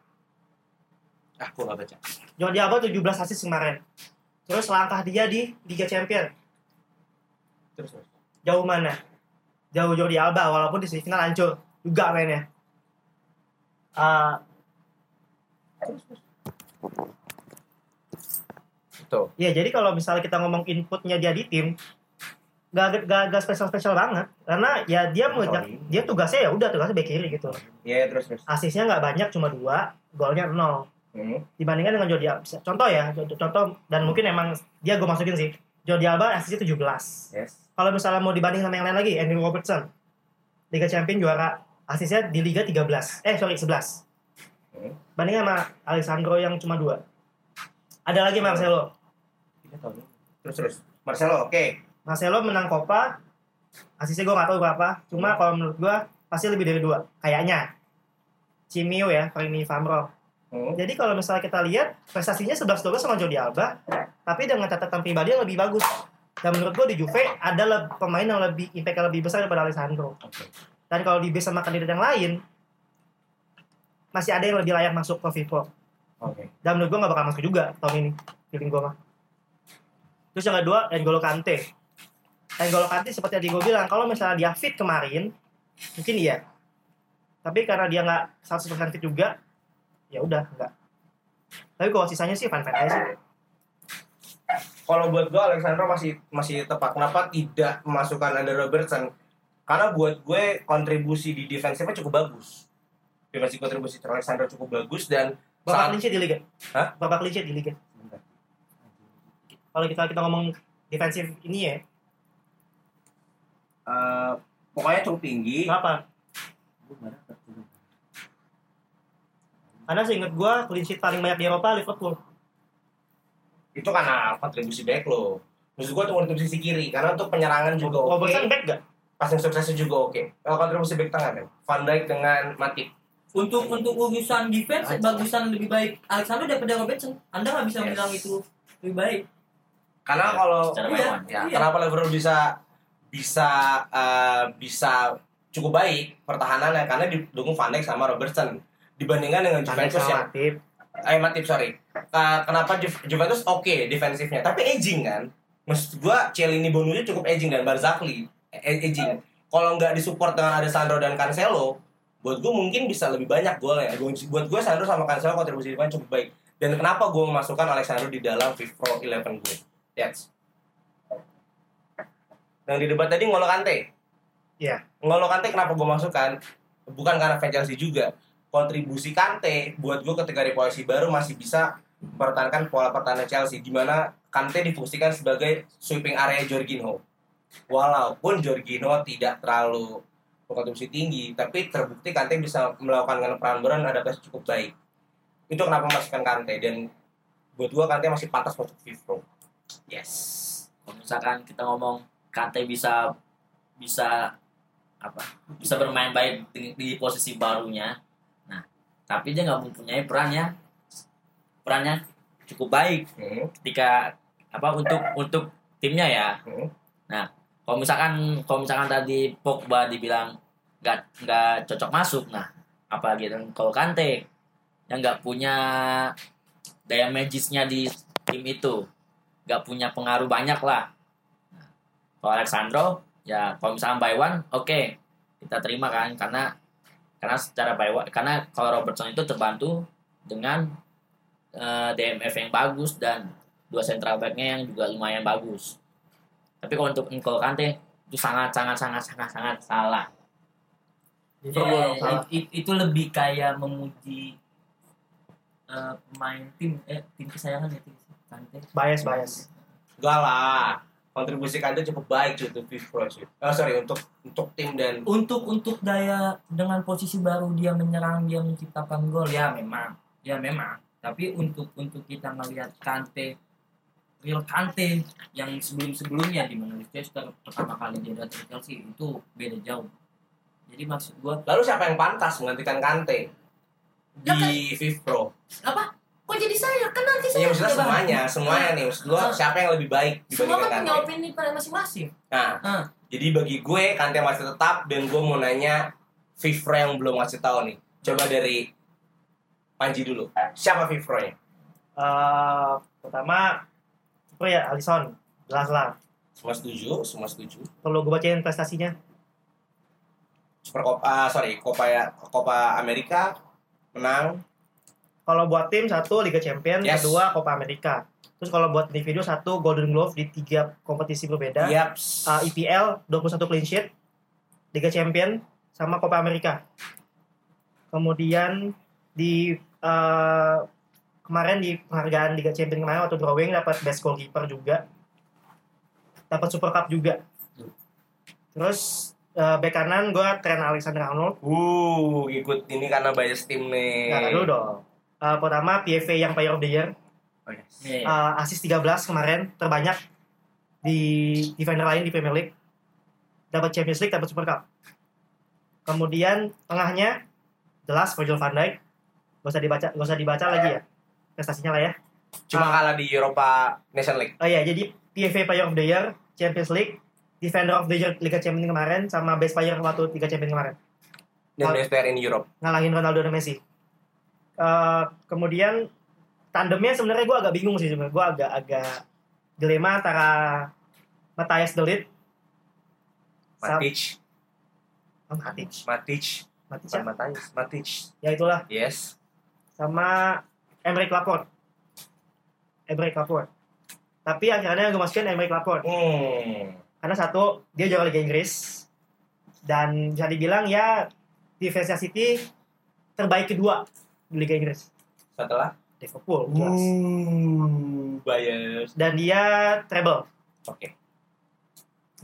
Ah, gua nggak baca. Jordi Alba 17 asis kemarin. Terus langkah dia di Liga Champion Terus terus. jauh mana? Jauh Jordi Alba walaupun di semifinal hancur juga mainnya. Ah, Tuh. ya jadi kalau misalnya kita ngomong inputnya dia di tim gak gak, gak spesial spesial banget karena ya dia mengejar Sorry. dia tugasnya ya udah tugasnya back kiri gitu Iya terus terus. asisnya nggak banyak cuma dua golnya nol Hmm. dibandingkan dengan Jordi Alba contoh ya contoh, dan mungkin emang dia gue masukin sih Jordi Alba asisnya 17 Yes. kalau misalnya mau dibanding sama yang lain lagi Andrew Robertson Liga Champion juara asisnya di Liga 13 eh sorry 11 Hmm. bandingin sama Alessandro yang cuma dua ada lagi Marcelo Terus terus. Marcelo, oke. Marcelo menang Copa. Asisnya gue gak tahu berapa cuma kalau menurut gue pasti lebih dari dua. Kayaknya. Cimio ya Rini Famro Hmm. jadi kalau misalnya kita lihat prestasinya 11-12 sama Jordi Alba. Tapi dengan catatan pribadi yang lebih bagus. Dan menurut gue di Juve ada le- pemain yang lebih impact yang lebih besar daripada Alessandro. Oke. dan kalau di base sama kandidat yang lain masih ada yang lebih layak masuk ke Vivo Oke. dan menurut gue gak bakal masuk juga tahun ini feeling gue mah terus yang kedua N'Golo Kante N'Golo Kante seperti yang gue bilang kalau misalnya dia fit kemarin mungkin iya tapi karena dia nggak 100% fit juga ya udah enggak tapi kalau sisanya sih fan fan aja sih Kalau buat gue Alexandro masih masih tepat. Kenapa tidak memasukkan Under Robertson? Karena buat gue kontribusi di defensifnya cukup bagus. Defensi kontribusi Alexandro cukup bagus dan berapa Saat- di liga Hah? clean sheet di liga kalau kita kita ngomong defensif ini ya eh, pokoknya cukup tinggi. berapa karena seingat gue clean sheet paling banyak di Eropa Liverpool Itu karena kontribusi back lo. Maksud gue tuh kontribusi kiri karena untuk penyerangan juga oke. Robertson back gak? Passing suksesnya juga oke. Kalau kontribusi back tengah kan. Van Dijk dengan Matip. untuk untuk urusan defense Aja. bagusan lebih baik Alexander daripada Robertson Anda nggak bisa Yes. bilang itu lebih baik Karena Ya, kalau iya. ya Iya. kenapa Liverpool bisa bisa eh, bisa cukup baik pertahanannya? Karena didukung Van Dijk sama Robertson. Dibandingkan dengan Juventus yang Matip. eh Matip sorry. Ka- kenapa Ju- Juventus oke defensifnya? Tapi aging kan? Maksud gua Cielini Bonucci cukup aging dan Barzagli eh, aging kalau nggak disupport dengan ada Sandro dan Cancelo buat gue mungkin bisa lebih banyak golnya. Buat gue Sandro sama Cancelo kontribusi defense cukup baik. Dan kenapa gue memasukkan Alexandro di dalam FIFA Pro 11 gue that's yang di debat tadi Ngolo Kante. Iya. Ngolo Kante kenapa gue masukkan? Bukan karena Chelsea juga. Kontribusi Kante buat gue ketika di posisi baru masih bisa mempertahankan pola pertahanan Chelsea di mana Kante difungsikan sebagai sweeping area Jorginho. Walaupun Jorginho tidak terlalu berkontribusi tinggi, tapi terbukti Kante bisa melakukan peran beran adaptasi cukup baik. Itu kenapa masukkan Kante dan buat gua Kante masih pantas masuk FIFA. Yes. Kalau misalkan kita ngomong Kante bisa bisa apa bisa bermain baik di, di posisi barunya nah tapi dia nggak mempunyai perannya perannya cukup baik Hmm. ketika apa untuk untuk timnya ya Hmm. kalau misalkan kalau misalkan tadi Pogba dibilang nggak nggak cocok masuk nah apalagi dan kalau Kante yang nggak punya daya magisnya di tim itu nggak punya pengaruh banyak lah Nah, kalau Alexandro ya kalau misalkan by one oke kita terima kan karena karena secara by one karena kalau Robertson itu terbantu dengan eh, DMF yang bagus dan dua central backnya yang juga lumayan bagus tapi kalau untuk N'Golo Kante itu sangat sangat sangat sangat sangat salah. Liverpool Ya, salah. it- itu lebih kayak memuji eh, pemain tim eh tim kesayangan ya tim. Bias bias Enggak lah. Kontribusi Kante cukup baik cuy untuk FIFA cuy. Oh, sorry untuk untuk tim dan Untuk untuk daya dengan posisi baru dia menyerang dia menciptakan gol ya memang ya memang tapi untuk untuk kita melihat Kante real Kante yang sebelum sebelumnya di mana Leicester pertama kali dia datang ke Chelsea itu beda jauh jadi maksud gua lalu siapa yang pantas menggantikan Kante di FIFA Pro? apa kok jadi saya kan nanti saya maksudnya yang semuanya, dibahas. semuanya nih. Maksud gua Ah. siapa yang lebih baik semua kan punya opini pada masing-masing Nah, Ah. jadi bagi gue Kante masih tetap dan gue mau nanya Vivre yang belum ngasih tahu nih. Coba dari Panji dulu. Siapa Vivre-nya? Eh, pertama oh ya Alisson jelas lah Semua setuju, semua setuju. kalau gue bacain prestasinya Super Copa, ah, sorry, Copa Copa Amerika menang. Kalau buat tim satu Liga Champions Yes. kedua Copa Amerika terus kalau buat individu satu Golden Glove di tiga kompetisi berbeda. Yaps. uh, EPL 21 clean sheet Liga Champion sama Copa Amerika kemudian di uh, kemarin di penghargaan Liga Champion kemarin waktu drawing dapat best goalkeeper juga. Dapat Super Cup juga. Terus uh, back kanan gue Trent Alexander-Arnold Uh, ikut ini karena bias tim nih. nah dulu dong Uh, pertama PFA yang Player of the Year. Oh, yes. Uh, assist 13 kemarin terbanyak di defender lain di Premier League. Dapat Champions League dapat Super Cup. Kemudian tengahnya jelas Virgil van Dijk. Gak usah dibaca gak usah dibaca lagi ya. Prestasinya lah ya. Cuma kalah di Europa Nation League. oh iya jadi PFA Player of the Year Champions League Defender of the Year Liga Champions kemarin sama Best Player waktu Liga Champions kemarin. Dan best player in Europe. ngalahin Ronaldo dan Messi Eh, kemudian tandemnya sebenarnya gue agak bingung sih sebenarnya. Gue agak agak dilema antara Matthias Delit Matic, Matic. Matic, Matic ya? Matic, Matic. ya itulah. Yes. sama Emre Laporte. Emre Laporte. Tapi akhirnya gue masukin Emre Laporte. Hmm. karena satu dia juara Liga Inggris. Dan bisa dibilang ya defense City terbaik kedua di Liga Inggris. Setelah? Liverpool jelas. Uh, bias. dan dia treble. Oke.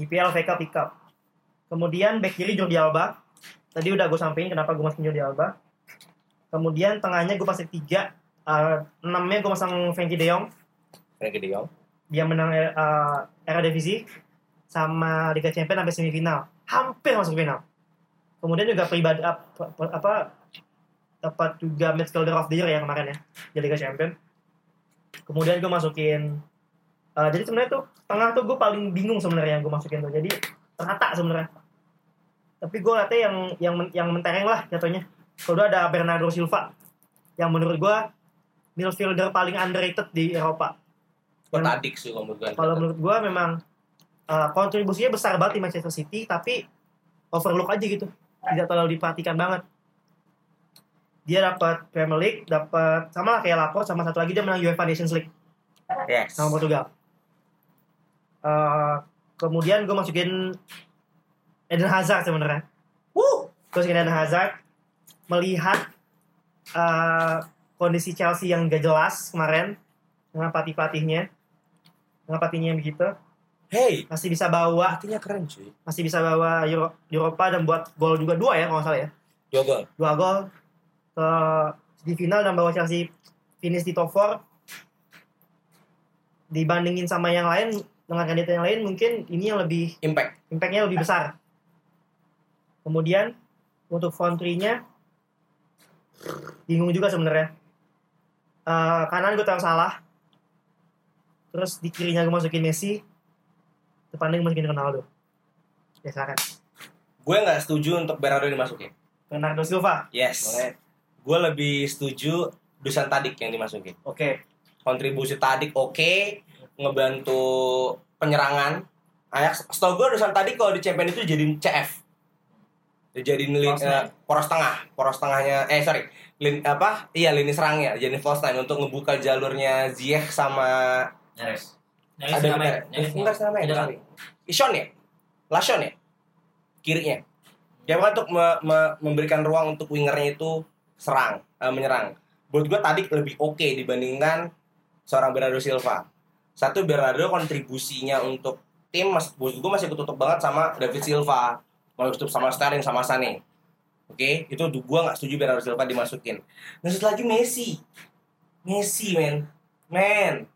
IPL VK pick up kemudian back kiri Jordi Alba. Tadi udah gue sampein kenapa gue masukin Jordi Alba. Kemudian tengahnya gue pasang tiga uh, enamnya gue pasang Frankie De Jong. Frankie De Jong. dia menang uh, era divisi sama Liga Champions sampai semifinal. Hampir masuk final. Kemudian juga pribadi apa, apa dapat juga midfielder of the year ya kemarin ya di Liga Champions. Kemudian gue masukin uh, jadi sebenarnya tuh tengah tuh gue paling bingung sebenarnya yang gue masukin tuh. Jadi rata sebenarnya. Tapi gue liatnya yang yang men- yang mentereng lah jatuhnya. Kedua ada Bernardo Silva yang menurut gue midfielder paling underrated di Eropa. Kok Yang- tadik sih kalau menurut gue. kalau menurut gua memang uh, kontribusinya besar banget di Manchester City tapi overlook aja gitu. Tidak terlalu diperhatikan banget dia dapat Premier League dapat sama lah kayak Laporte sama satu lagi dia menang UEFA Nations League. Yes. sama Portugal. Uh, kemudian gue masukin Eden Hazard sebenarnya. Wuh, gue masukin Eden Hazard melihat eh, kondisi Chelsea yang gak jelas kemarin dengan pelatih pelatihnya dengan pelatihnya yang begitu. Hey, masih bisa bawa artinya keren cuy. masih bisa bawa Euro- Eropa dan buat gol juga. Dua ya kalau nggak salah ya. Dua gol. dua gol ke di final dan bawa Chelsea finish di top 4 dibandingin sama yang lain dengan kandidat yang lain mungkin ini yang lebih Impact. impactnya lebih besar. Kemudian untuk front three-nya bingung juga sebenarnya. Eh, kanan gue taruh salah. Terus di kirinya gue masukin Messi. Depannya gue masukin Ronaldo. Ya silakan. Gue nggak setuju untuk Bernardo dimasukin. Bernardo Silva? Yes. boleh Gue lebih setuju Dusan Tadik yang dimasukin. oke Kontribusi Tadik oke, ngebantu penyerangan. Ajax, setahu gue Dusan Tadik kalau di Champion itu jadi CF. Jadi nine. eh, poros tengah, poros tengahnya eh sorry, lin apa? Iya lini serangnya, jadi false nine untuk ngebuka jalurnya Ziyech sama Nyaris. Nyaris ada benar. Enggak nggak- sama kali. Ishon ya? Lashon ya? Kirinya. Dia kan untuk me- me- memberikan ruang untuk wingernya itu serang, eh, menyerang. Buat gue tadi lebih oke dibandingkan seorang Bernardo Silva. Satu Bernardo kontribusinya untuk tim mas, buat gue masih ketutup banget sama David Silva, mau tutup sama Sterling sama Sane. Oke, itu gue nggak setuju Bernardo Silva dimasukin. Satu lagi Messi. Messi, men. Men,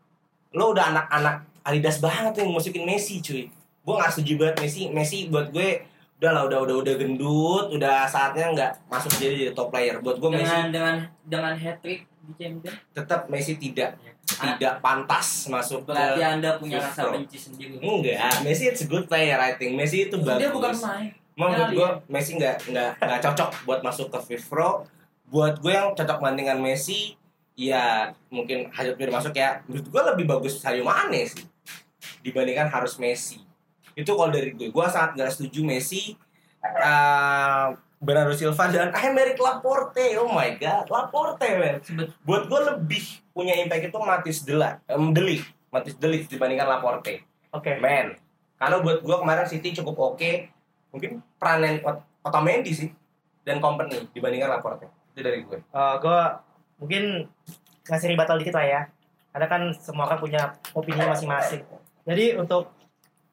lo udah anak-anak Adidas banget yang masukin Messi cuy gue gak setuju banget Messi Messi buat gue udah lah udah udah udah gendut udah saatnya nggak masuk jadi jadi top player buat gue Messi dengan dengan dengan hat trick di champion tetap Messi tidak tidak pantas masuk berarti ke anda punya rasa Pro. benci sendiri enggak Messi it's a good player I think Messi itu bagus dia bukan main Kenal gue dia. Messi nggak nggak nggak cocok buat masuk ke FIFA Pro. Buat gue yang cocok bandingan Messi, ya mungkin Hazard masuk ya. Menurut gue lebih bagus Sadio Mane sih dibandingkan harus Messi. Itu kalau dari gue, gue sangat nggak setuju Messi, eh Bernardo Silva dan Aymeric Laporte. Oh my god, Laporte man. Buat gue lebih punya impact itu Matis Dela, um, Delik, Matis Delik dibandingkan Laporte. oke Men, karena buat gue kemarin City cukup oke, mungkin peranan Ot- Otamendi sih dan company dibandingkan Laporte. Itu dari gue. gue Eh, mungkin ngasih rebuttal dikit lah ya karena kan semua orang punya opini masing-masing jadi untuk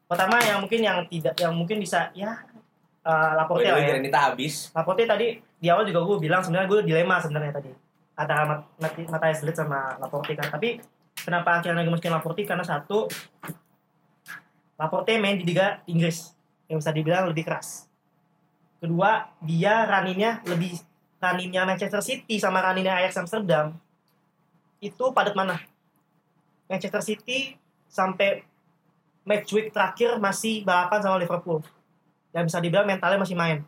pertama yang mungkin yang tidak yang mungkin bisa ya uh, Laporte By the lah ya. Granita habis. Laporte tadi di awal juga gue bilang sebenarnya gue dilema sebenarnya tadi. Antara Mat Mat- Matthias Delit sama Laporte kan. Tapi kenapa akhirnya gue masukin Laporte? Karena satu Laporte main di Liga Inggris. Yang bisa dibilang lebih keras. Kedua dia raninnya lebih raninnya Manchester City sama raninnya Ajax Amsterdam itu padat mana? Manchester City sampai match week terakhir masih balapan sama Liverpool yang bisa dibilang mentalnya masih main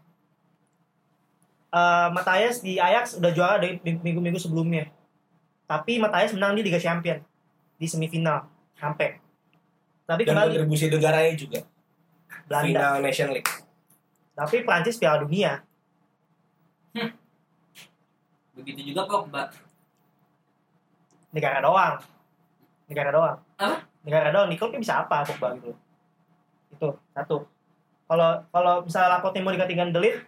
Eh, Matthias di Ajax udah juara dari minggu-minggu sebelumnya. Tapi Matthias menang di Liga Champion di semifinal sampai. Tapi Dan kembali kontribusi negaranya juga. Belanda. Final Nation League. Tapi Prancis Piala Dunia. begitu juga Pogba Negara doang. Negara doang. Apa? Negara doang. Di klubnya bisa apa Pogba gitu. Itu satu. Kalau kalau misalnya Laporte mau digantikan Delit,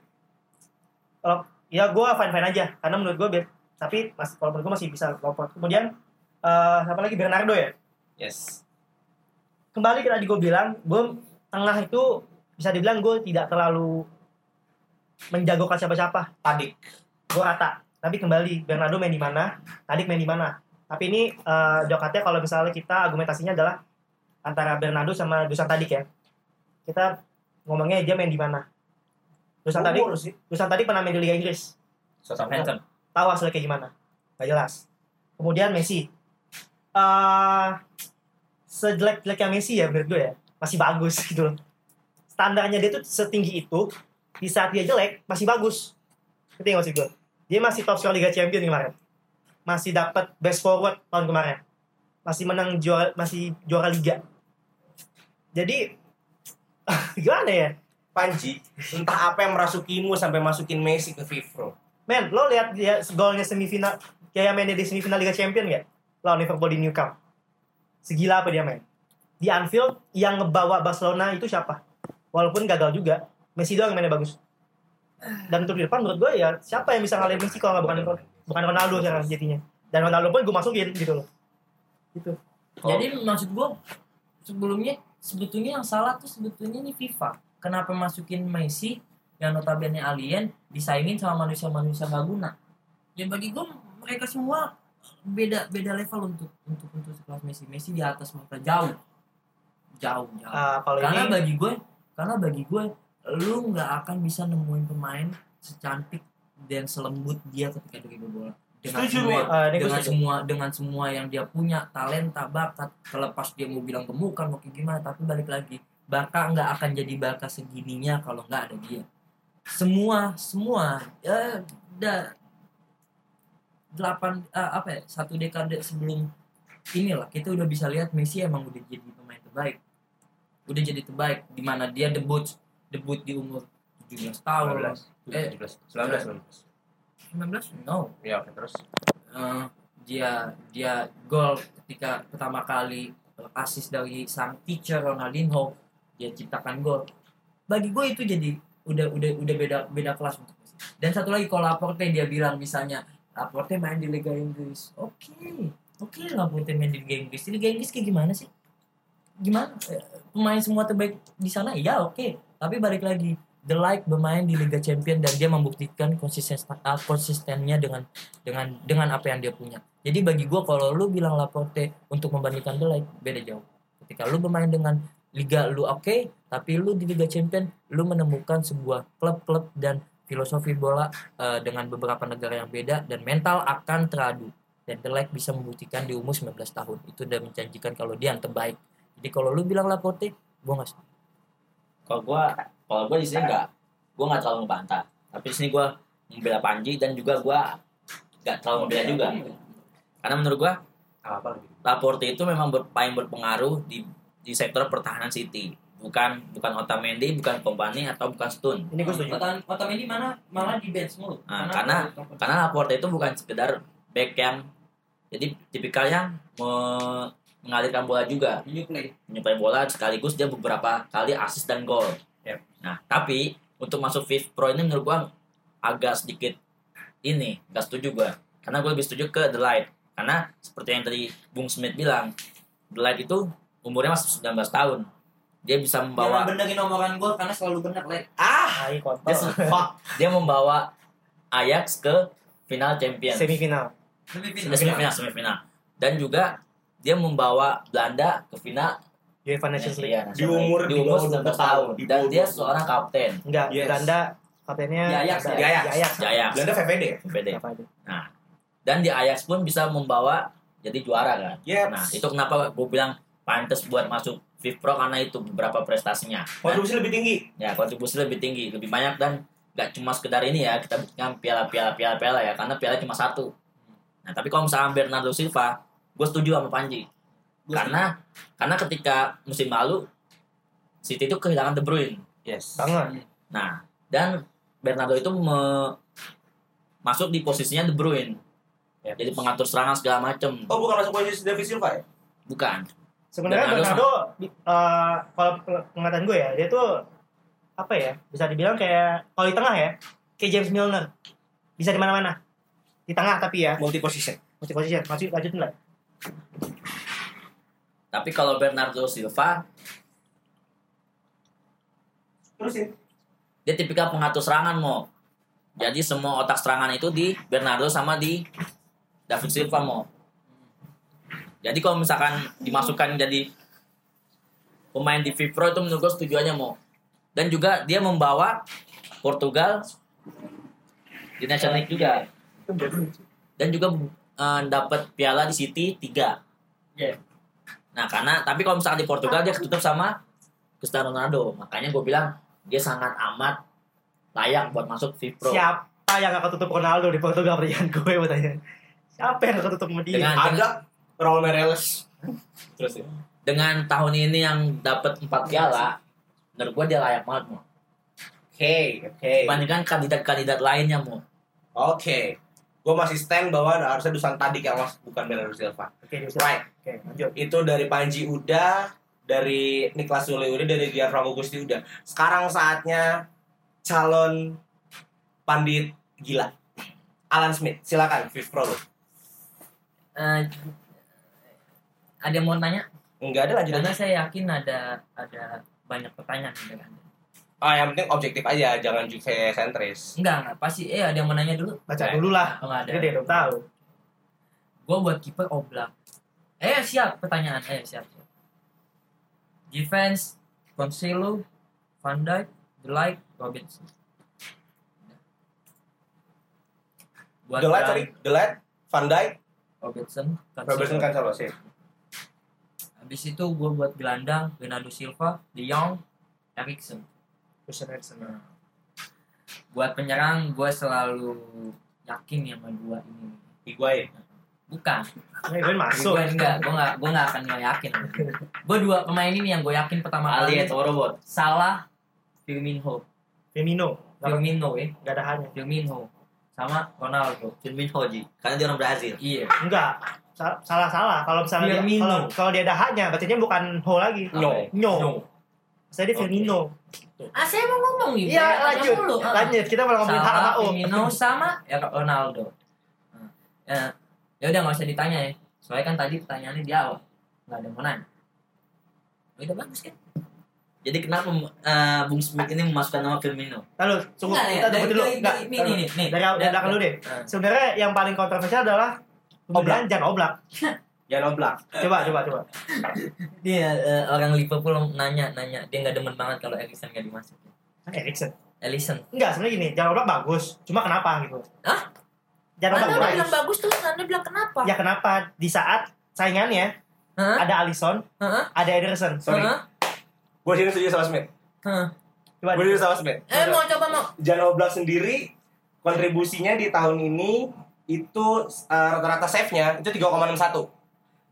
kalau ya gue fine fine aja karena menurut gue tapi mas kalau menurut gue masih bisa Laporte. Kemudian eh siapa lagi Bernardo ya? Yes. kembali ke tadi gue bilang gue tengah itu bisa dibilang gue tidak terlalu menjagokan siapa-siapa Tadik. gue rata tapi kembali Bernardo main di mana Tadik main di mana tapi ini eh jokatnya kalau misalnya kita argumentasinya adalah antara Bernardo sama Dusan Tadik ya. Kita ngomongnya dia main di mana? Dusan sih. Dusan Tadik pernah main di Liga Inggris. Southampton. tahu hasilnya kayak gimana? Gak jelas. Kemudian Messi. Eh sejelek-jeleknya Messi ya menurut gue ya. Masih bagus gitu loh. Standarnya dia tuh setinggi itu di saat dia jelek masih bagus. Ngerti nggak maksud gue? Dia masih top scorer Liga Champions kemarin masih dapat best forward tahun kemarin masih menang juara masih juara liga jadi gimana ya Panji, entah apa yang merasukimu sampai masukin Messi ke FIFA. Men, lo lihat dia golnya semifinal kayak mainnya di semifinal Liga Champion gak? Lawan Liverpool di New Camp. Segila apa dia main? di Anfield yang ngebawa Barcelona itu siapa? Walaupun gagal juga, Messi doang yang mainnya bagus. Dan untuk di depan menurut gue ya siapa yang bisa ngalahin Messi kalau nggak bukan bukan Ronaldo sekarang jadinya. Dan Ronaldo pun gue masukin gitu loh. Gitu. Jadi maksud gua sebelumnya sebetulnya yang salah tuh sebetulnya nih FIFA. Kenapa masukin Messi yang notabene alien disaingin sama manusia-manusia gak guna? Ya bagi gua mereka semua beda beda level untuk untuk untuk sekelas Messi. Messi di atas mereka jauh. Jauh, jauh. Kalau karena ini bagi gue karena bagi gue lu nggak akan bisa nemuin pemain secantik dan selembut dia ketika dia bola. Dengan Setuju, semua, gue dengan setuju. semua dengan semua yang dia punya talenta bakat terlepas dia mau bilang gemukan mau kayak gimana tapi balik lagi Barca nggak akan jadi Barca segininya kalau nggak ada dia. Semua semua ya udah delapan eh, apa ya satu dekade sebelum inilah kita udah bisa lihat Messi emang udah jadi pemain terbaik. Udah jadi terbaik di mana dia debut debut di umur 17 tahun 19 Eh. 19 19 19 no. Ya oke terus? Eh, dia dia gol ketika pertama kali asis dari sang teacher Ronaldinho dia ciptakan gol. Bagi gue itu jadi udah udah udah beda beda kelas untuk Messi. dan satu lagi kalau Laporte dia bilang misalnya Laporte main di Liga Inggris. Oke oke Laporte main di Liga Inggris. Di Liga Inggris kayak gimana sih? Gimana? Eh, pemain semua terbaik di sana? Ya oke. Tapi balik lagi The Like bermain di Liga Champion dan dia membuktikan konsisten ah, konsistennya dengan dengan dengan apa yang dia punya. Jadi bagi gua kalau lu bilang Laporte untuk membandingkan The Like beda jauh. Ketika lu bermain dengan liga lu oke, tapi lu di Liga Champion lu menemukan sebuah klub-klub dan filosofi bola eh, dengan beberapa negara yang beda dan mental akan teradu. Dan The Like bisa membuktikan di umur 19 tahun. Itu udah menjanjikan kalau dia yang terbaik. Jadi kalau lu bilang Laporte, nggak setuju. Kalau gua kalau gua di sini enggak, gua nggak terlalu membantah. Tapi di sini gua membela Panji dan juga gua nggak terlalu membela juga. Karena menurut gua apa lagi Laporte itu memang ber, paling berpengaruh di di sektor pertahanan City. Bukan bukan Otamendi, bukan Kompany atau bukan Stun. ini gue setuju. Otam- Otamendi mana malah di bench mulu. Nah, karena- Karena Laporte itu bukan sekedar back yang jadi tipikal yang me- mengalirkan bola juga. Play. menyuplai bola sekaligus dia beberapa kali assist dan gol. Yep. Nah, tapi untuk masuk Fifth Pro ini menurut gua agak sedikit ini, gak setuju gua. Karena gue lebih setuju ke The Light. Karena seperti yang tadi Bung Smith bilang, The Light itu umurnya masih 19 tahun. Dia bisa Jangan membawa benerin omongan gue karena selalu bener, Le. ah Hai dia, fuck, dia membawa Ajax ke final Champions. Semifinal. Sudah semifinal, semifinal. Dan juga dia membawa Belanda ke final UEFA Nations League. Iya, Di umur- di umur bawah 19 20 tahun dan dia 20. seorang kapten Enggak, Yes. Belanda kaptennya Di Ajax, di Ajax. Di Ajax. di Ajax Belanda VVD. Apa itu? dan di Ajax pun bisa membawa jadi juara kan Yep. nah itu kenapa gue bilang pantas buat masuk Fifth Pro karena itu beberapa prestasinya kontribusi lebih tinggi ya kontribusi lebih tinggi lebih banyak dan gak cuma sekedar ini ya kita buktikan piala piala piala piala ya karena piala cuma satu nah tapi kalau misalnya Bernardo Silva gue setuju sama Panji karena karena ketika musim lalu City itu kehilangan De Bruyne yes Banget. Nah, dan Bernardo itu me- masuk di posisinya De Bruyne. Yep. Jadi pengatur serangan segala macam. oh bukan masuk posisi David Silva ya Bukan. Sebenarnya Bernardo Bernardo, eh, kalau pengetahuan gue ya, dia tuh apa ya? Bisa dibilang kayak kalau di tengah ya, kayak James Milner. Bisa di mana-mana. Di tengah tapi ya, multi position multi position. Masih lanjutin lah. Tapi kalau Bernardo Silva, terusin dia tipikal pengatur serangan mau. Jadi semua otak serangan itu di Bernardo sama di David Silva mau. Jadi kalau misalkan dimasukkan jadi pemain di Pro itu menurut gue setuju aja mau. Dan juga dia membawa Portugal di National League juga. dan juga eh, dapat piala di City 3. Iya. Nah, karena tapi kalau misalkan di Portugal dia ketutup sama Cristiano Ronaldo. Makanya gue bilang dia sangat amat layak buat masuk FIFPro. Siapa yang akan tutup Ronaldo di Portugal pertanyaan gue mau tanya. Siapa yang akan tutup sama dia? Dengan, ada Raul Meireles terus ya dengan tahun ini yang dapat 4 piala, menurut gue dia layak banget mau. oke oke Dibandingkan kandidat-kandidat lainnya mau. oke gue masih stand bahwa harusnya Dusan Tadic yang masuk bukan Bernardo Silva Oke, right Oke, lanjut. itu dari Panji udah dari Niklas Sule udah dari Gianfranco Gusti udah. Sekarang saatnya calon pandit gila. Alan Smith, silakan Viv Pro lu. Eh, ada yang mau nanya? Enggak ada lanjut Karena aja. saya yakin ada ada banyak pertanyaan dari Anda. Ah, yang penting objektif aja, jangan Juve sentris. Enggak, enggak. Pasti, eh ada yang mau nanya dulu? Baca dulu lah. Oh, enggak ada. Dia tahu. Gue buat kiper Oblak. Eh, siap pertanyaan. Eh, siap. siap. Defense, Cancelo, Van Dijk, De Ligt, Robinson. Buat The Light tadi, The Light, Van Dijk, Robertson, Cancelo. Robertson kan selalu sih. Habis itu gue buat gelandang Bernardo Silva, De Jong, Eriksen. Christian Eriksen. Buat penyerang gue selalu yakin ya sama dua ini. Higuain. Bukan. Gue masuk. Gue enggak, gue enggak, gue enggak akan nggak yakin. Gue dua pemain ini yang gue yakin pertama kali Alias robot. Salah, Firmino, Firmino. Firmino ya, gak ada hanya. Firmino, sama Ronaldo. Firmino Ji. Karena dia orang Brazil. Iya. Enggak. Sa- Salah salah. Kalau misalnya dia, Firmino. kalau kalau dia ada haknya, bacanya bukan ho lagi. No. Nyo. No. Saya di. Firmino. Ah saya mau ngomong gitu. Iya, lanjut. Lanjut. Kita malah ngomongin hak sama. Firmino sama ya Ronaldo. Nah, Ya, udah nggak usah ditanya ya. Soalnya kan tadi pertanyaannya di awal nggak ada mau nanya. Ya Udah bagus kan? Jadi kenapa eh, Bung Smith ini memasukkan nama Firmino? Lalu, sungguh Nggak, ya, kita tunggu dulu. Enggak. Nih, nih, nih, nih. Dari belakang dulu deh. Ah. Sebenarnya yang paling kontroversial adalah pemilihan Jan Oblak. Jan Oblak. Coba, coba, coba. Dia eh, orang Liverpool nanya nanya dia nggak demen banget kalau Erikson nggak dimasukin. Erikson. Ellison. Enggak, sebenarnya gini, Jan Oblak bagus. Cuma kenapa gitu? Hah? Jan Oblak Anda udah bilang bagus. bagus terus Anda bilang kenapa? Ya kenapa? Di saat saingannya Hah? ada Alisson, Hah? ada Ederson. Sorry. Hah? Gue sini setuju sama Smith. Coba. Gue setuju sama Smith. Eh mau coba mau. Jan Oblak sendiri kontribusinya di tahun ini itu eh, rata-rata save-nya itu 3,61.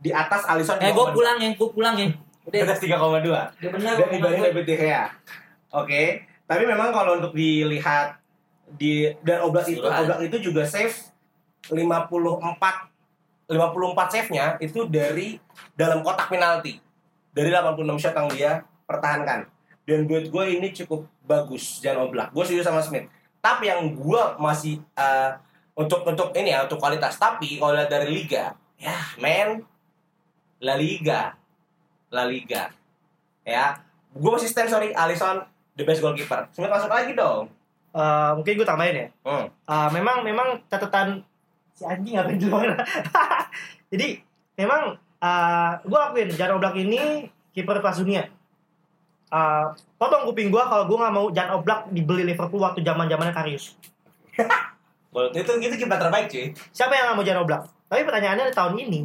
Di atas Alisson Eh gue pulang ya, gue pulang ya. Di atas 3,2. Dia benar. Dan dibanding David De Gea. Oke. Tapi memang kalau untuk dilihat di dan Oblak itu. Oblak itu juga save 54 54 save-nya itu dari dalam kotak penalti. Dari 86 shot yang dia pertahankan. Dan buat gue ini cukup bagus Jan Oblak. Gue setuju sama Smith. Tapi yang gue masih eh, untuk untuk ini ya untuk kualitas. Tapi kalau dari liga, ya men, La Liga, La Liga, ya. Gue masih stand sorry, Alisson the best goalkeeper. Smith masuk lagi dong. Eh, mungkin gue tambahin ya. Hmm. Eh, memang memang catatan si anjing ngapain di luar. Jadi memang eh gue akuin Jan Oblak ini kiper kelas dunia. Eh, potong kuping gue kalau gue nggak mau Jan Oblak dibeli Liverpool waktu zaman zamannya Karius. Itu itu kiper terbaik cuy. Siapa yang nggak mau Jan Oblak? Tapi pertanyaannya di tahun ini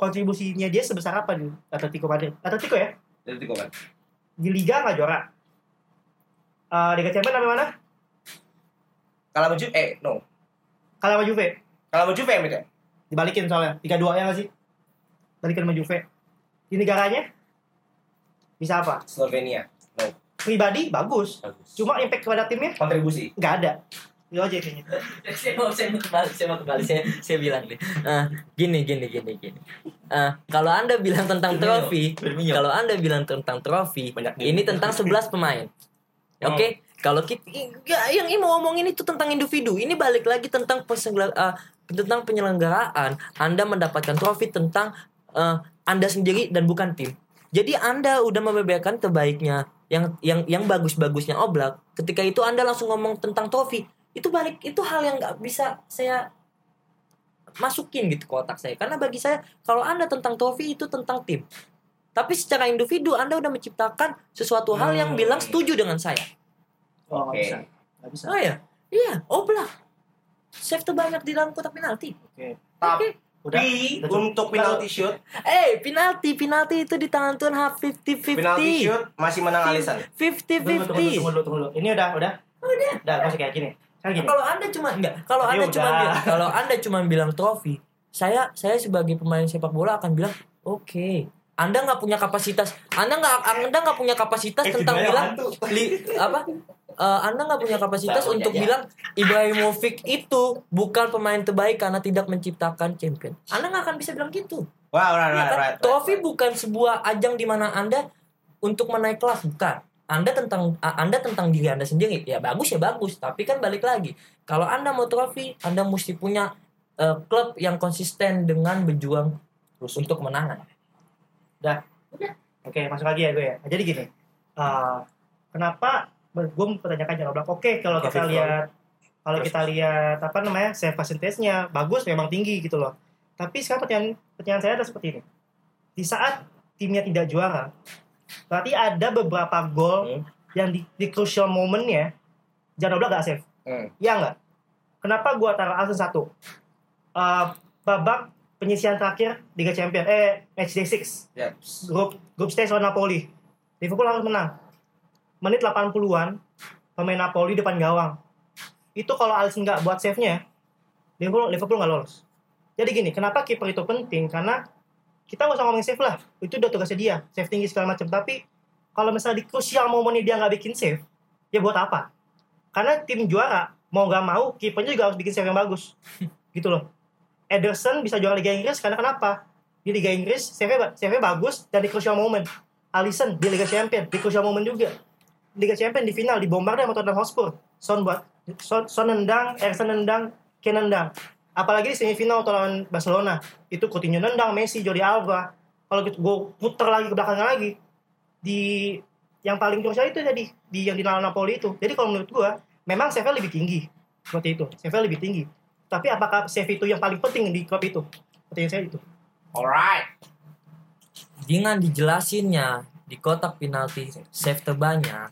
kontribusinya dia sebesar apa di Atletico Madrid? Atletico ya Itu komen. di Liga nggak juara. Eh Liga Champions sampai mana? Kalau sama Juve, eh no. Kalah sama Juve. Kalau sama Juve ya, Mit, ya? Dibalikin soalnya 3-2 ya nggak sih? Balikin sama Juve. Di negaranya bisa apa? Slovenia. No. Pribadi bagus. Bagus. Cuma impact kepada timnya Kontribusi. nggak ada. Itu aja kayaknya. saya mau saya mau kembali saya mau kembali saya saya bilang deh Ah, gini gini gini gini Ah, kalau anda bilang tentang trofi Firmino. kalau anda bilang tentang trofi Banyak ini tentang 11 pemain oke Oh. kalau kita ya, yang ini mau ngomongin itu tentang individu ini balik lagi tentang persenggelar- ah, tentang penyelenggaraan anda mendapatkan trofi tentang ah, anda sendiri dan bukan tim. Jadi anda udah membeberkan terbaiknya yang yang yang bagus-bagusnya oblak ketika itu anda langsung ngomong tentang trofi itu balik itu hal yang nggak bisa saya masukin gitu ke otak saya. Karena bagi saya kalau anda tentang trofi itu tentang tim. Tapi secara individu anda udah menciptakan sesuatu hal yang Hmm. bilang setuju dengan saya. Oh, bisa. Nggak bisa. oh ya iya oblak save terbanyak di dalam kotak penalti Oke. Tapi Udah. udah cukup. untuk penalti shoot, eh penalti penalti itu di tangan Tuhan half 50 penalti 50 shoot masih menang Alisson. 50 Tunggu, tunggu, tunggu, 50 tunggu, tunggu. Ini udah, udah. Udah. Udah, masih kayak gini. Kan gini. kalau anda cuma enggak kalau Ya anda cuma kalau anda cuma bilang trofi saya saya sebagai pemain sepak bola akan bilang oke anda nggak punya kapasitas anda nggak anda nggak punya kapasitas Eh, tentang gimana bilang li, apa Eh, anda nggak punya kapasitas Sama untuk aja. bilang Ibrahimovic itu bukan pemain terbaik karena tidak menciptakan champion anda nggak akan bisa bilang gitu Wah, right, Ya right, right, right, Trofi right. bukan sebuah ajang di mana anda untuk menaik kelas bukan. Anda tentang Anda tentang diri Anda sendiri. Ya bagus ya bagus, tapi kan balik lagi. Kalau Anda mau trofi, Anda mesti punya eh, klub yang konsisten dengan berjuang untuk kemenangan. Oke, masuk lagi ya gue ya. Jadi gini, eh, kenapa gue mempertanyakan Jan Oblak? Oke, kalau kita lihat kalau kita lihat apa namanya save percentage-nya bagus, memang tinggi gitu loh. Tapi sekarang pertanyaan pertanyaan saya adalah seperti ini. Di saat timnya tidak juara, berarti ada beberapa gol Hmm. yang di, di crucial momennya Jan Oblak gak save. Hmm. Iya nggak? Kenapa gua taruh alasan satu? Eh, babak penyisian terakhir Liga Champions, eh match day 6 Ya. grup grup stage lawan Napoli. Liverpool harus menang. Menit 80-an pemain Napoli depan gawang. Itu kalau Alisson nggak buat save-nya, Liverpool Liverpool nggak lolos. Jadi gini, kenapa kiper itu penting? Karena kita nggak usah ngomongin save lah, itu udah tugasnya dia, save tinggi segala macam. Tapi kalau misalnya di crucial momennya dia nggak bikin save, ya buat apa? Karena tim juara mau nggak mau kipernya juga harus bikin save yang bagus, gitu loh. Ederson bisa juara Liga Inggris karena kenapa? Di Liga Inggris save-nya save bagus dan di crucial moment. Alisson di Liga Champions di crucial moment juga. Liga Champions di final dibombardir sama Tottenham Hotspur. Son buat Son, Son nendang, Eriksen nendang, Kane nendang. Apalagi di semifinal lawan Barcelona itu Coutinho nendang, Messi, Jordi Alba. Kalau gitu gue puter lagi ke belakangnya lagi di yang paling crucial itu tadi di yang di Napoli itu. Jadi kalau menurut gue memang save lebih tinggi seperti itu. Save lebih tinggi. Tapi apakah save itu yang paling penting di klub itu? Pertanyaan saya itu. Alright. dengan dijelasinnya di kotak penalti save terbanyak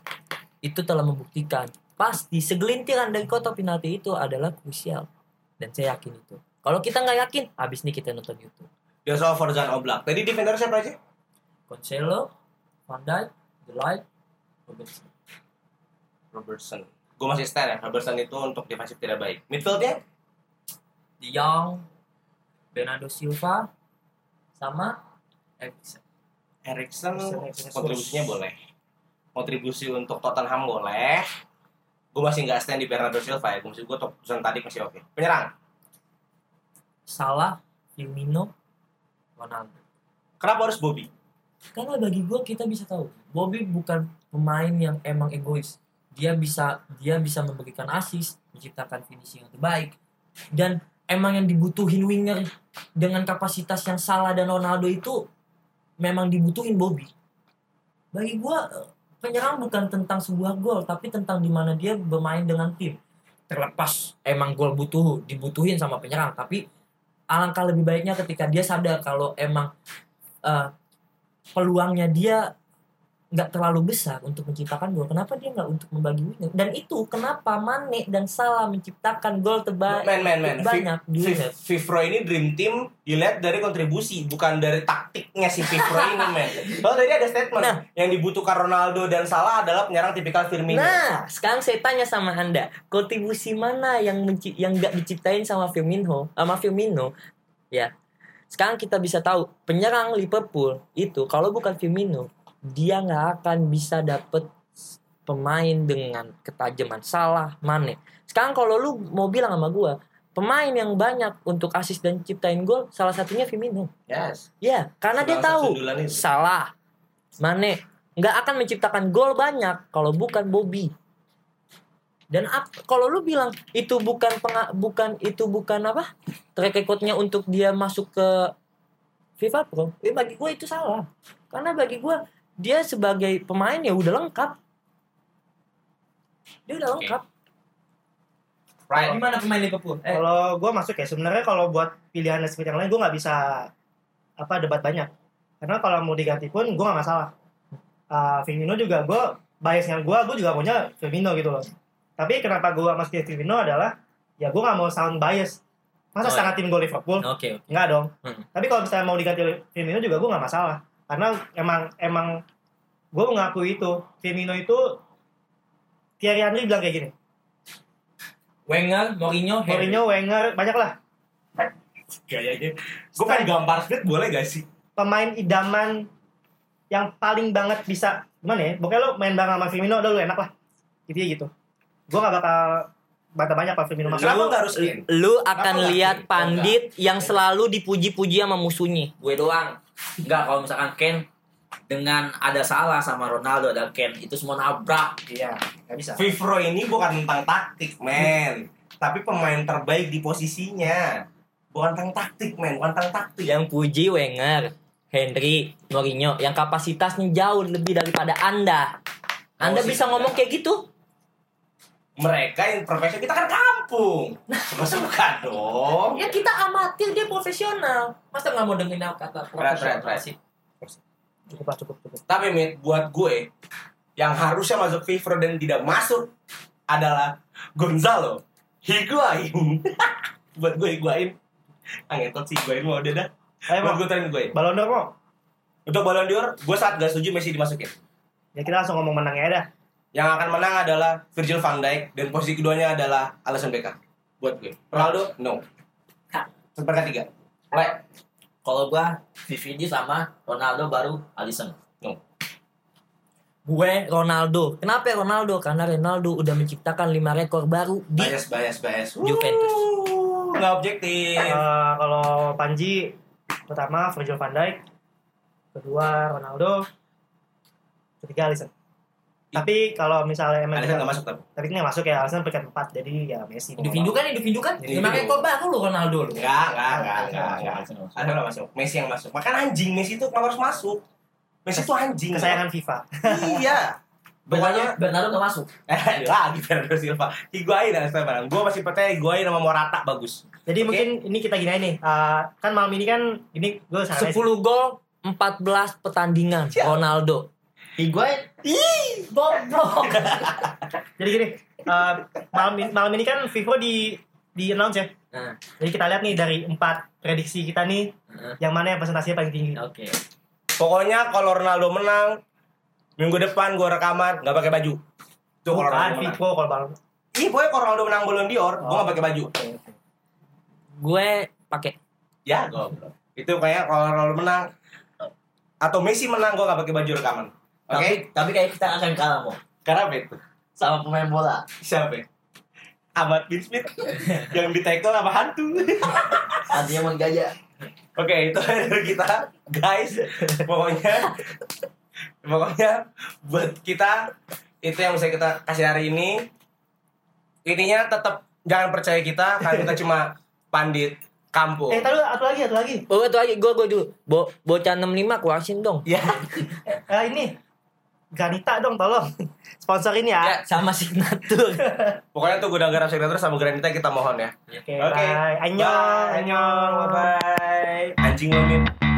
itu telah membuktikan pasti segelintiran dari kotak penalti itu adalah krusial dan saya yakin itu kalau kita nggak yakin habis ini kita nonton YouTube Dia soal Forzan Oblak. Tadi defender siapa aja? Cancelo Van Dijk De Ligt Robertson Robertson. Gue masih stand ya. Robertson itu untuk defensif tidak baik. Midfieldnya? De Jong Bernardo Silva sama Erikson Erikson, kontribusinya boleh. Kontribusi untuk Tottenham boleh. Gue masih nggak stand di Bernardo Silva ya. Gue masih gue tadi masih oke. Penyerang. Salah Firmino Ronaldo Kenapa harus Bobby? Karena bagi gue kita bisa tahu Bobby bukan pemain yang emang egois. Dia bisa dia bisa memberikan assist, menciptakan finishing yang terbaik dan emang yang dibutuhin winger dengan kapasitas yang salah dan Ronaldo itu memang dibutuhin Bobby. Bagi gue penyerang bukan tentang sebuah gol tapi tentang di mana dia bermain dengan tim. Terlepas emang gol butuh dibutuhin sama penyerang tapi alangkah lebih baiknya ketika dia sadar kalau emang eh, peluangnya dia nggak terlalu besar untuk menciptakan gol. Kenapa dia nggak untuk membagi winger? Dan itu kenapa Mane dan Salah menciptakan gol terbaik Men, men, men. banyak di. Fifro ini dream team dilihat dari kontribusi bukan dari taktiknya si Fifro ini men. Kalau tadi ada statement Nah. yang dibutuhkan Ronaldo dan Salah adalah penyerang tipikal Firmino. Nah, sekarang saya tanya sama anda, kontribusi mana yang menci- yang nggak diciptain sama Firmino, sama Firmino? Ya, sekarang kita bisa tahu penyerang Liverpool itu kalau bukan Firmino, dia nggak akan bisa dapet pemain dengan ketajaman salah Mane. Sekarang kalau lu mau bilang sama gua, pemain yang banyak untuk assist dan ciptain gol, salah satunya Firmino. Yes. Ya, karena dia Sebangsa tahu salah Mane nggak akan menciptakan gol banyak kalau bukan Bobby. Dan ap- kalau lu bilang itu bukan penga- bukan itu bukan apa track recordnya untuk dia masuk ke FIFA Pro, eh, bagi gue itu salah. Karena bagi gue dia sebagai pemain ya udah lengkap. Dia udah Oke. lengkap. Right. Gimana pemain Liverpool? Eh, Kalau gue masuk ya sebenarnya kalau buat pilihan seperti yang lain gue nggak bisa apa debat banyak. Karena kalau mau diganti pun gue nggak masalah. Uh, Firmino juga gue biasnya gue gue juga punya Firmino gitu loh. Tapi kenapa gue masih Firmino adalah ya gue nggak mau sound bias. Masa Oh, setengah tim gue Liverpool? Oke, oke. Enggak dong. Hmm. Tapi kalau misalnya mau diganti Firmino juga gue nggak masalah. Karena emang emang gue mengakui itu Firmino itu Thierry Henry bilang kayak gini. Wenger, Mourinho, Henry. Mourinho, Wenger, banyak lah Gayanya. Gue pengen gambar split boleh gak sih? pemain idaman yang paling banget bisa gimana ya? Pokoknya lo main bareng sama Firmino udah lu enak lah. Gitu ya gitu. Gue gak bakal bantah banyak Pak Firmino. Kenapa nggak harus? Lu akan Kenapa lihat pandit yang selalu dipuji-puji sama musuhnya. gue doang enggak kalau misalkan Ken dengan ada salah sama Ronaldo ada Ken itu semua nabrak Iya, nggak bisa. Vivro ini bukan tentang taktik, men. Tapi pemain terbaik di posisinya. Bukan tentang taktik, men. Bukan tentang taktik. Yang puji Wenger, Henry, Mourinho yang kapasitasnya jauh lebih daripada Anda. Anda Oh, bisa sih, ngomong kayak gitu? Mereka yang profesional, kita kan kampung. Suka-suka dong. Ya kita amatir, dia profesional. Masa nggak mau dengerin kata berat. sih? Cukup lah, cukup, cukup. Tapi, Mit, buat gue, yang harusnya masuk Vivro dan tidak masuk adalah Gonzalo Higuain. buat gue Higuain. Angetot sih Higuain mau udah dah. Ayo, Buat gue tren Higuain. Ballon d'Or, Mo. Untuk Ballon d'Or, gue saat gak setuju Messi dimasukin. Ya kita langsung ngomong menangnya dah. Yang akan menang adalah Virgil van Dijk dan posisi keduanya adalah Alisson Becker. Buat gue. Ronaldo, no. Seperti ketiga. Mulai. Kalau gua VVD sama Ronaldo baru Alisson Gue Ronaldo. Kenapa Ronaldo? Karena Ronaldo udah menciptakan 5 rekor baru di Bias, bias, bias. Juventus. Wuh, Nggak objektif. Eh, kalau Panji pertama Virgil van Dijk, kedua Ronaldo, ketiga Alisson. Tapi kalau misalnya emang Alisson nggak masuk tapi. tapi ini nggak masuk ya Alisson peringkat 4 jadi ya Messi. Individu kan, individu kan. 5 rekor baru lo Ronaldo lo. Enggak, enggak, enggak, enggak, enggak. Alisson nggak masuk. Messi yang masuk. Makan anjing Messi itu kenapa harus masuk? Messi itu anjing. Kesayangan FIFA. iya. Pokoknya Bernardo nggak masuk eh lagi Bernardo Silva. Higuain dan Esteban. Gue masih percaya Higuain sama Morata bagus. Jadi Oke. mungkin ini kita gini nih. eh, kan malam ini kan ini gue 10 salah. gol, 14 pertandingan Siap. Ronaldo. Higuain Goblok. Jadi gini, eh, malam ini, malam ini kan FIFA di di announce ya. Nah, Jadi kita lihat nih dari empat prediksi kita nih Heeh. yang mana yang presentasinya paling tinggi. Oke. Pokoknya kalau Ronaldo menang minggu depan gue rekaman nggak pakai baju. Itu kalau Ronaldo menang. FIFA kalau balon. Iya, pokoknya kalau Ronaldo menang Ballon d'Or, gue Oh. nggak pakai baju. Gue pakai Ya, goblok. Itu kayak kalau Ronaldo menang atau Messi menang gue nggak pakai baju rekaman. Oke? tapi tapi kayak kita akan kalah mau Karena apa itu? sama pemain bola Siapa? ya? Ahmad bin Smith yang di tackle sama hantu. artinya mau gajah Oke, itu dari kita, guys. Pokoknya, pokoknya buat kita itu yang bisa kita kasih hari ini. Ininya tetap jangan percaya kita karena kita cuma pandit kampung. Eh, tadi satu lagi, satu lagi. Oh, itu lagi gue gue dulu. Bo bocah 65 kuasin dong. Ya, Eh, ini Granita dong, tolong. Sponsor ini ya. Ya, sama signatur. pokoknya tuh gudang garam signature sama Granita kita mohon ya. Oke, Oke. bye. Annyeong. Bye. Annyeong. Bye bye. Anjing lo Min.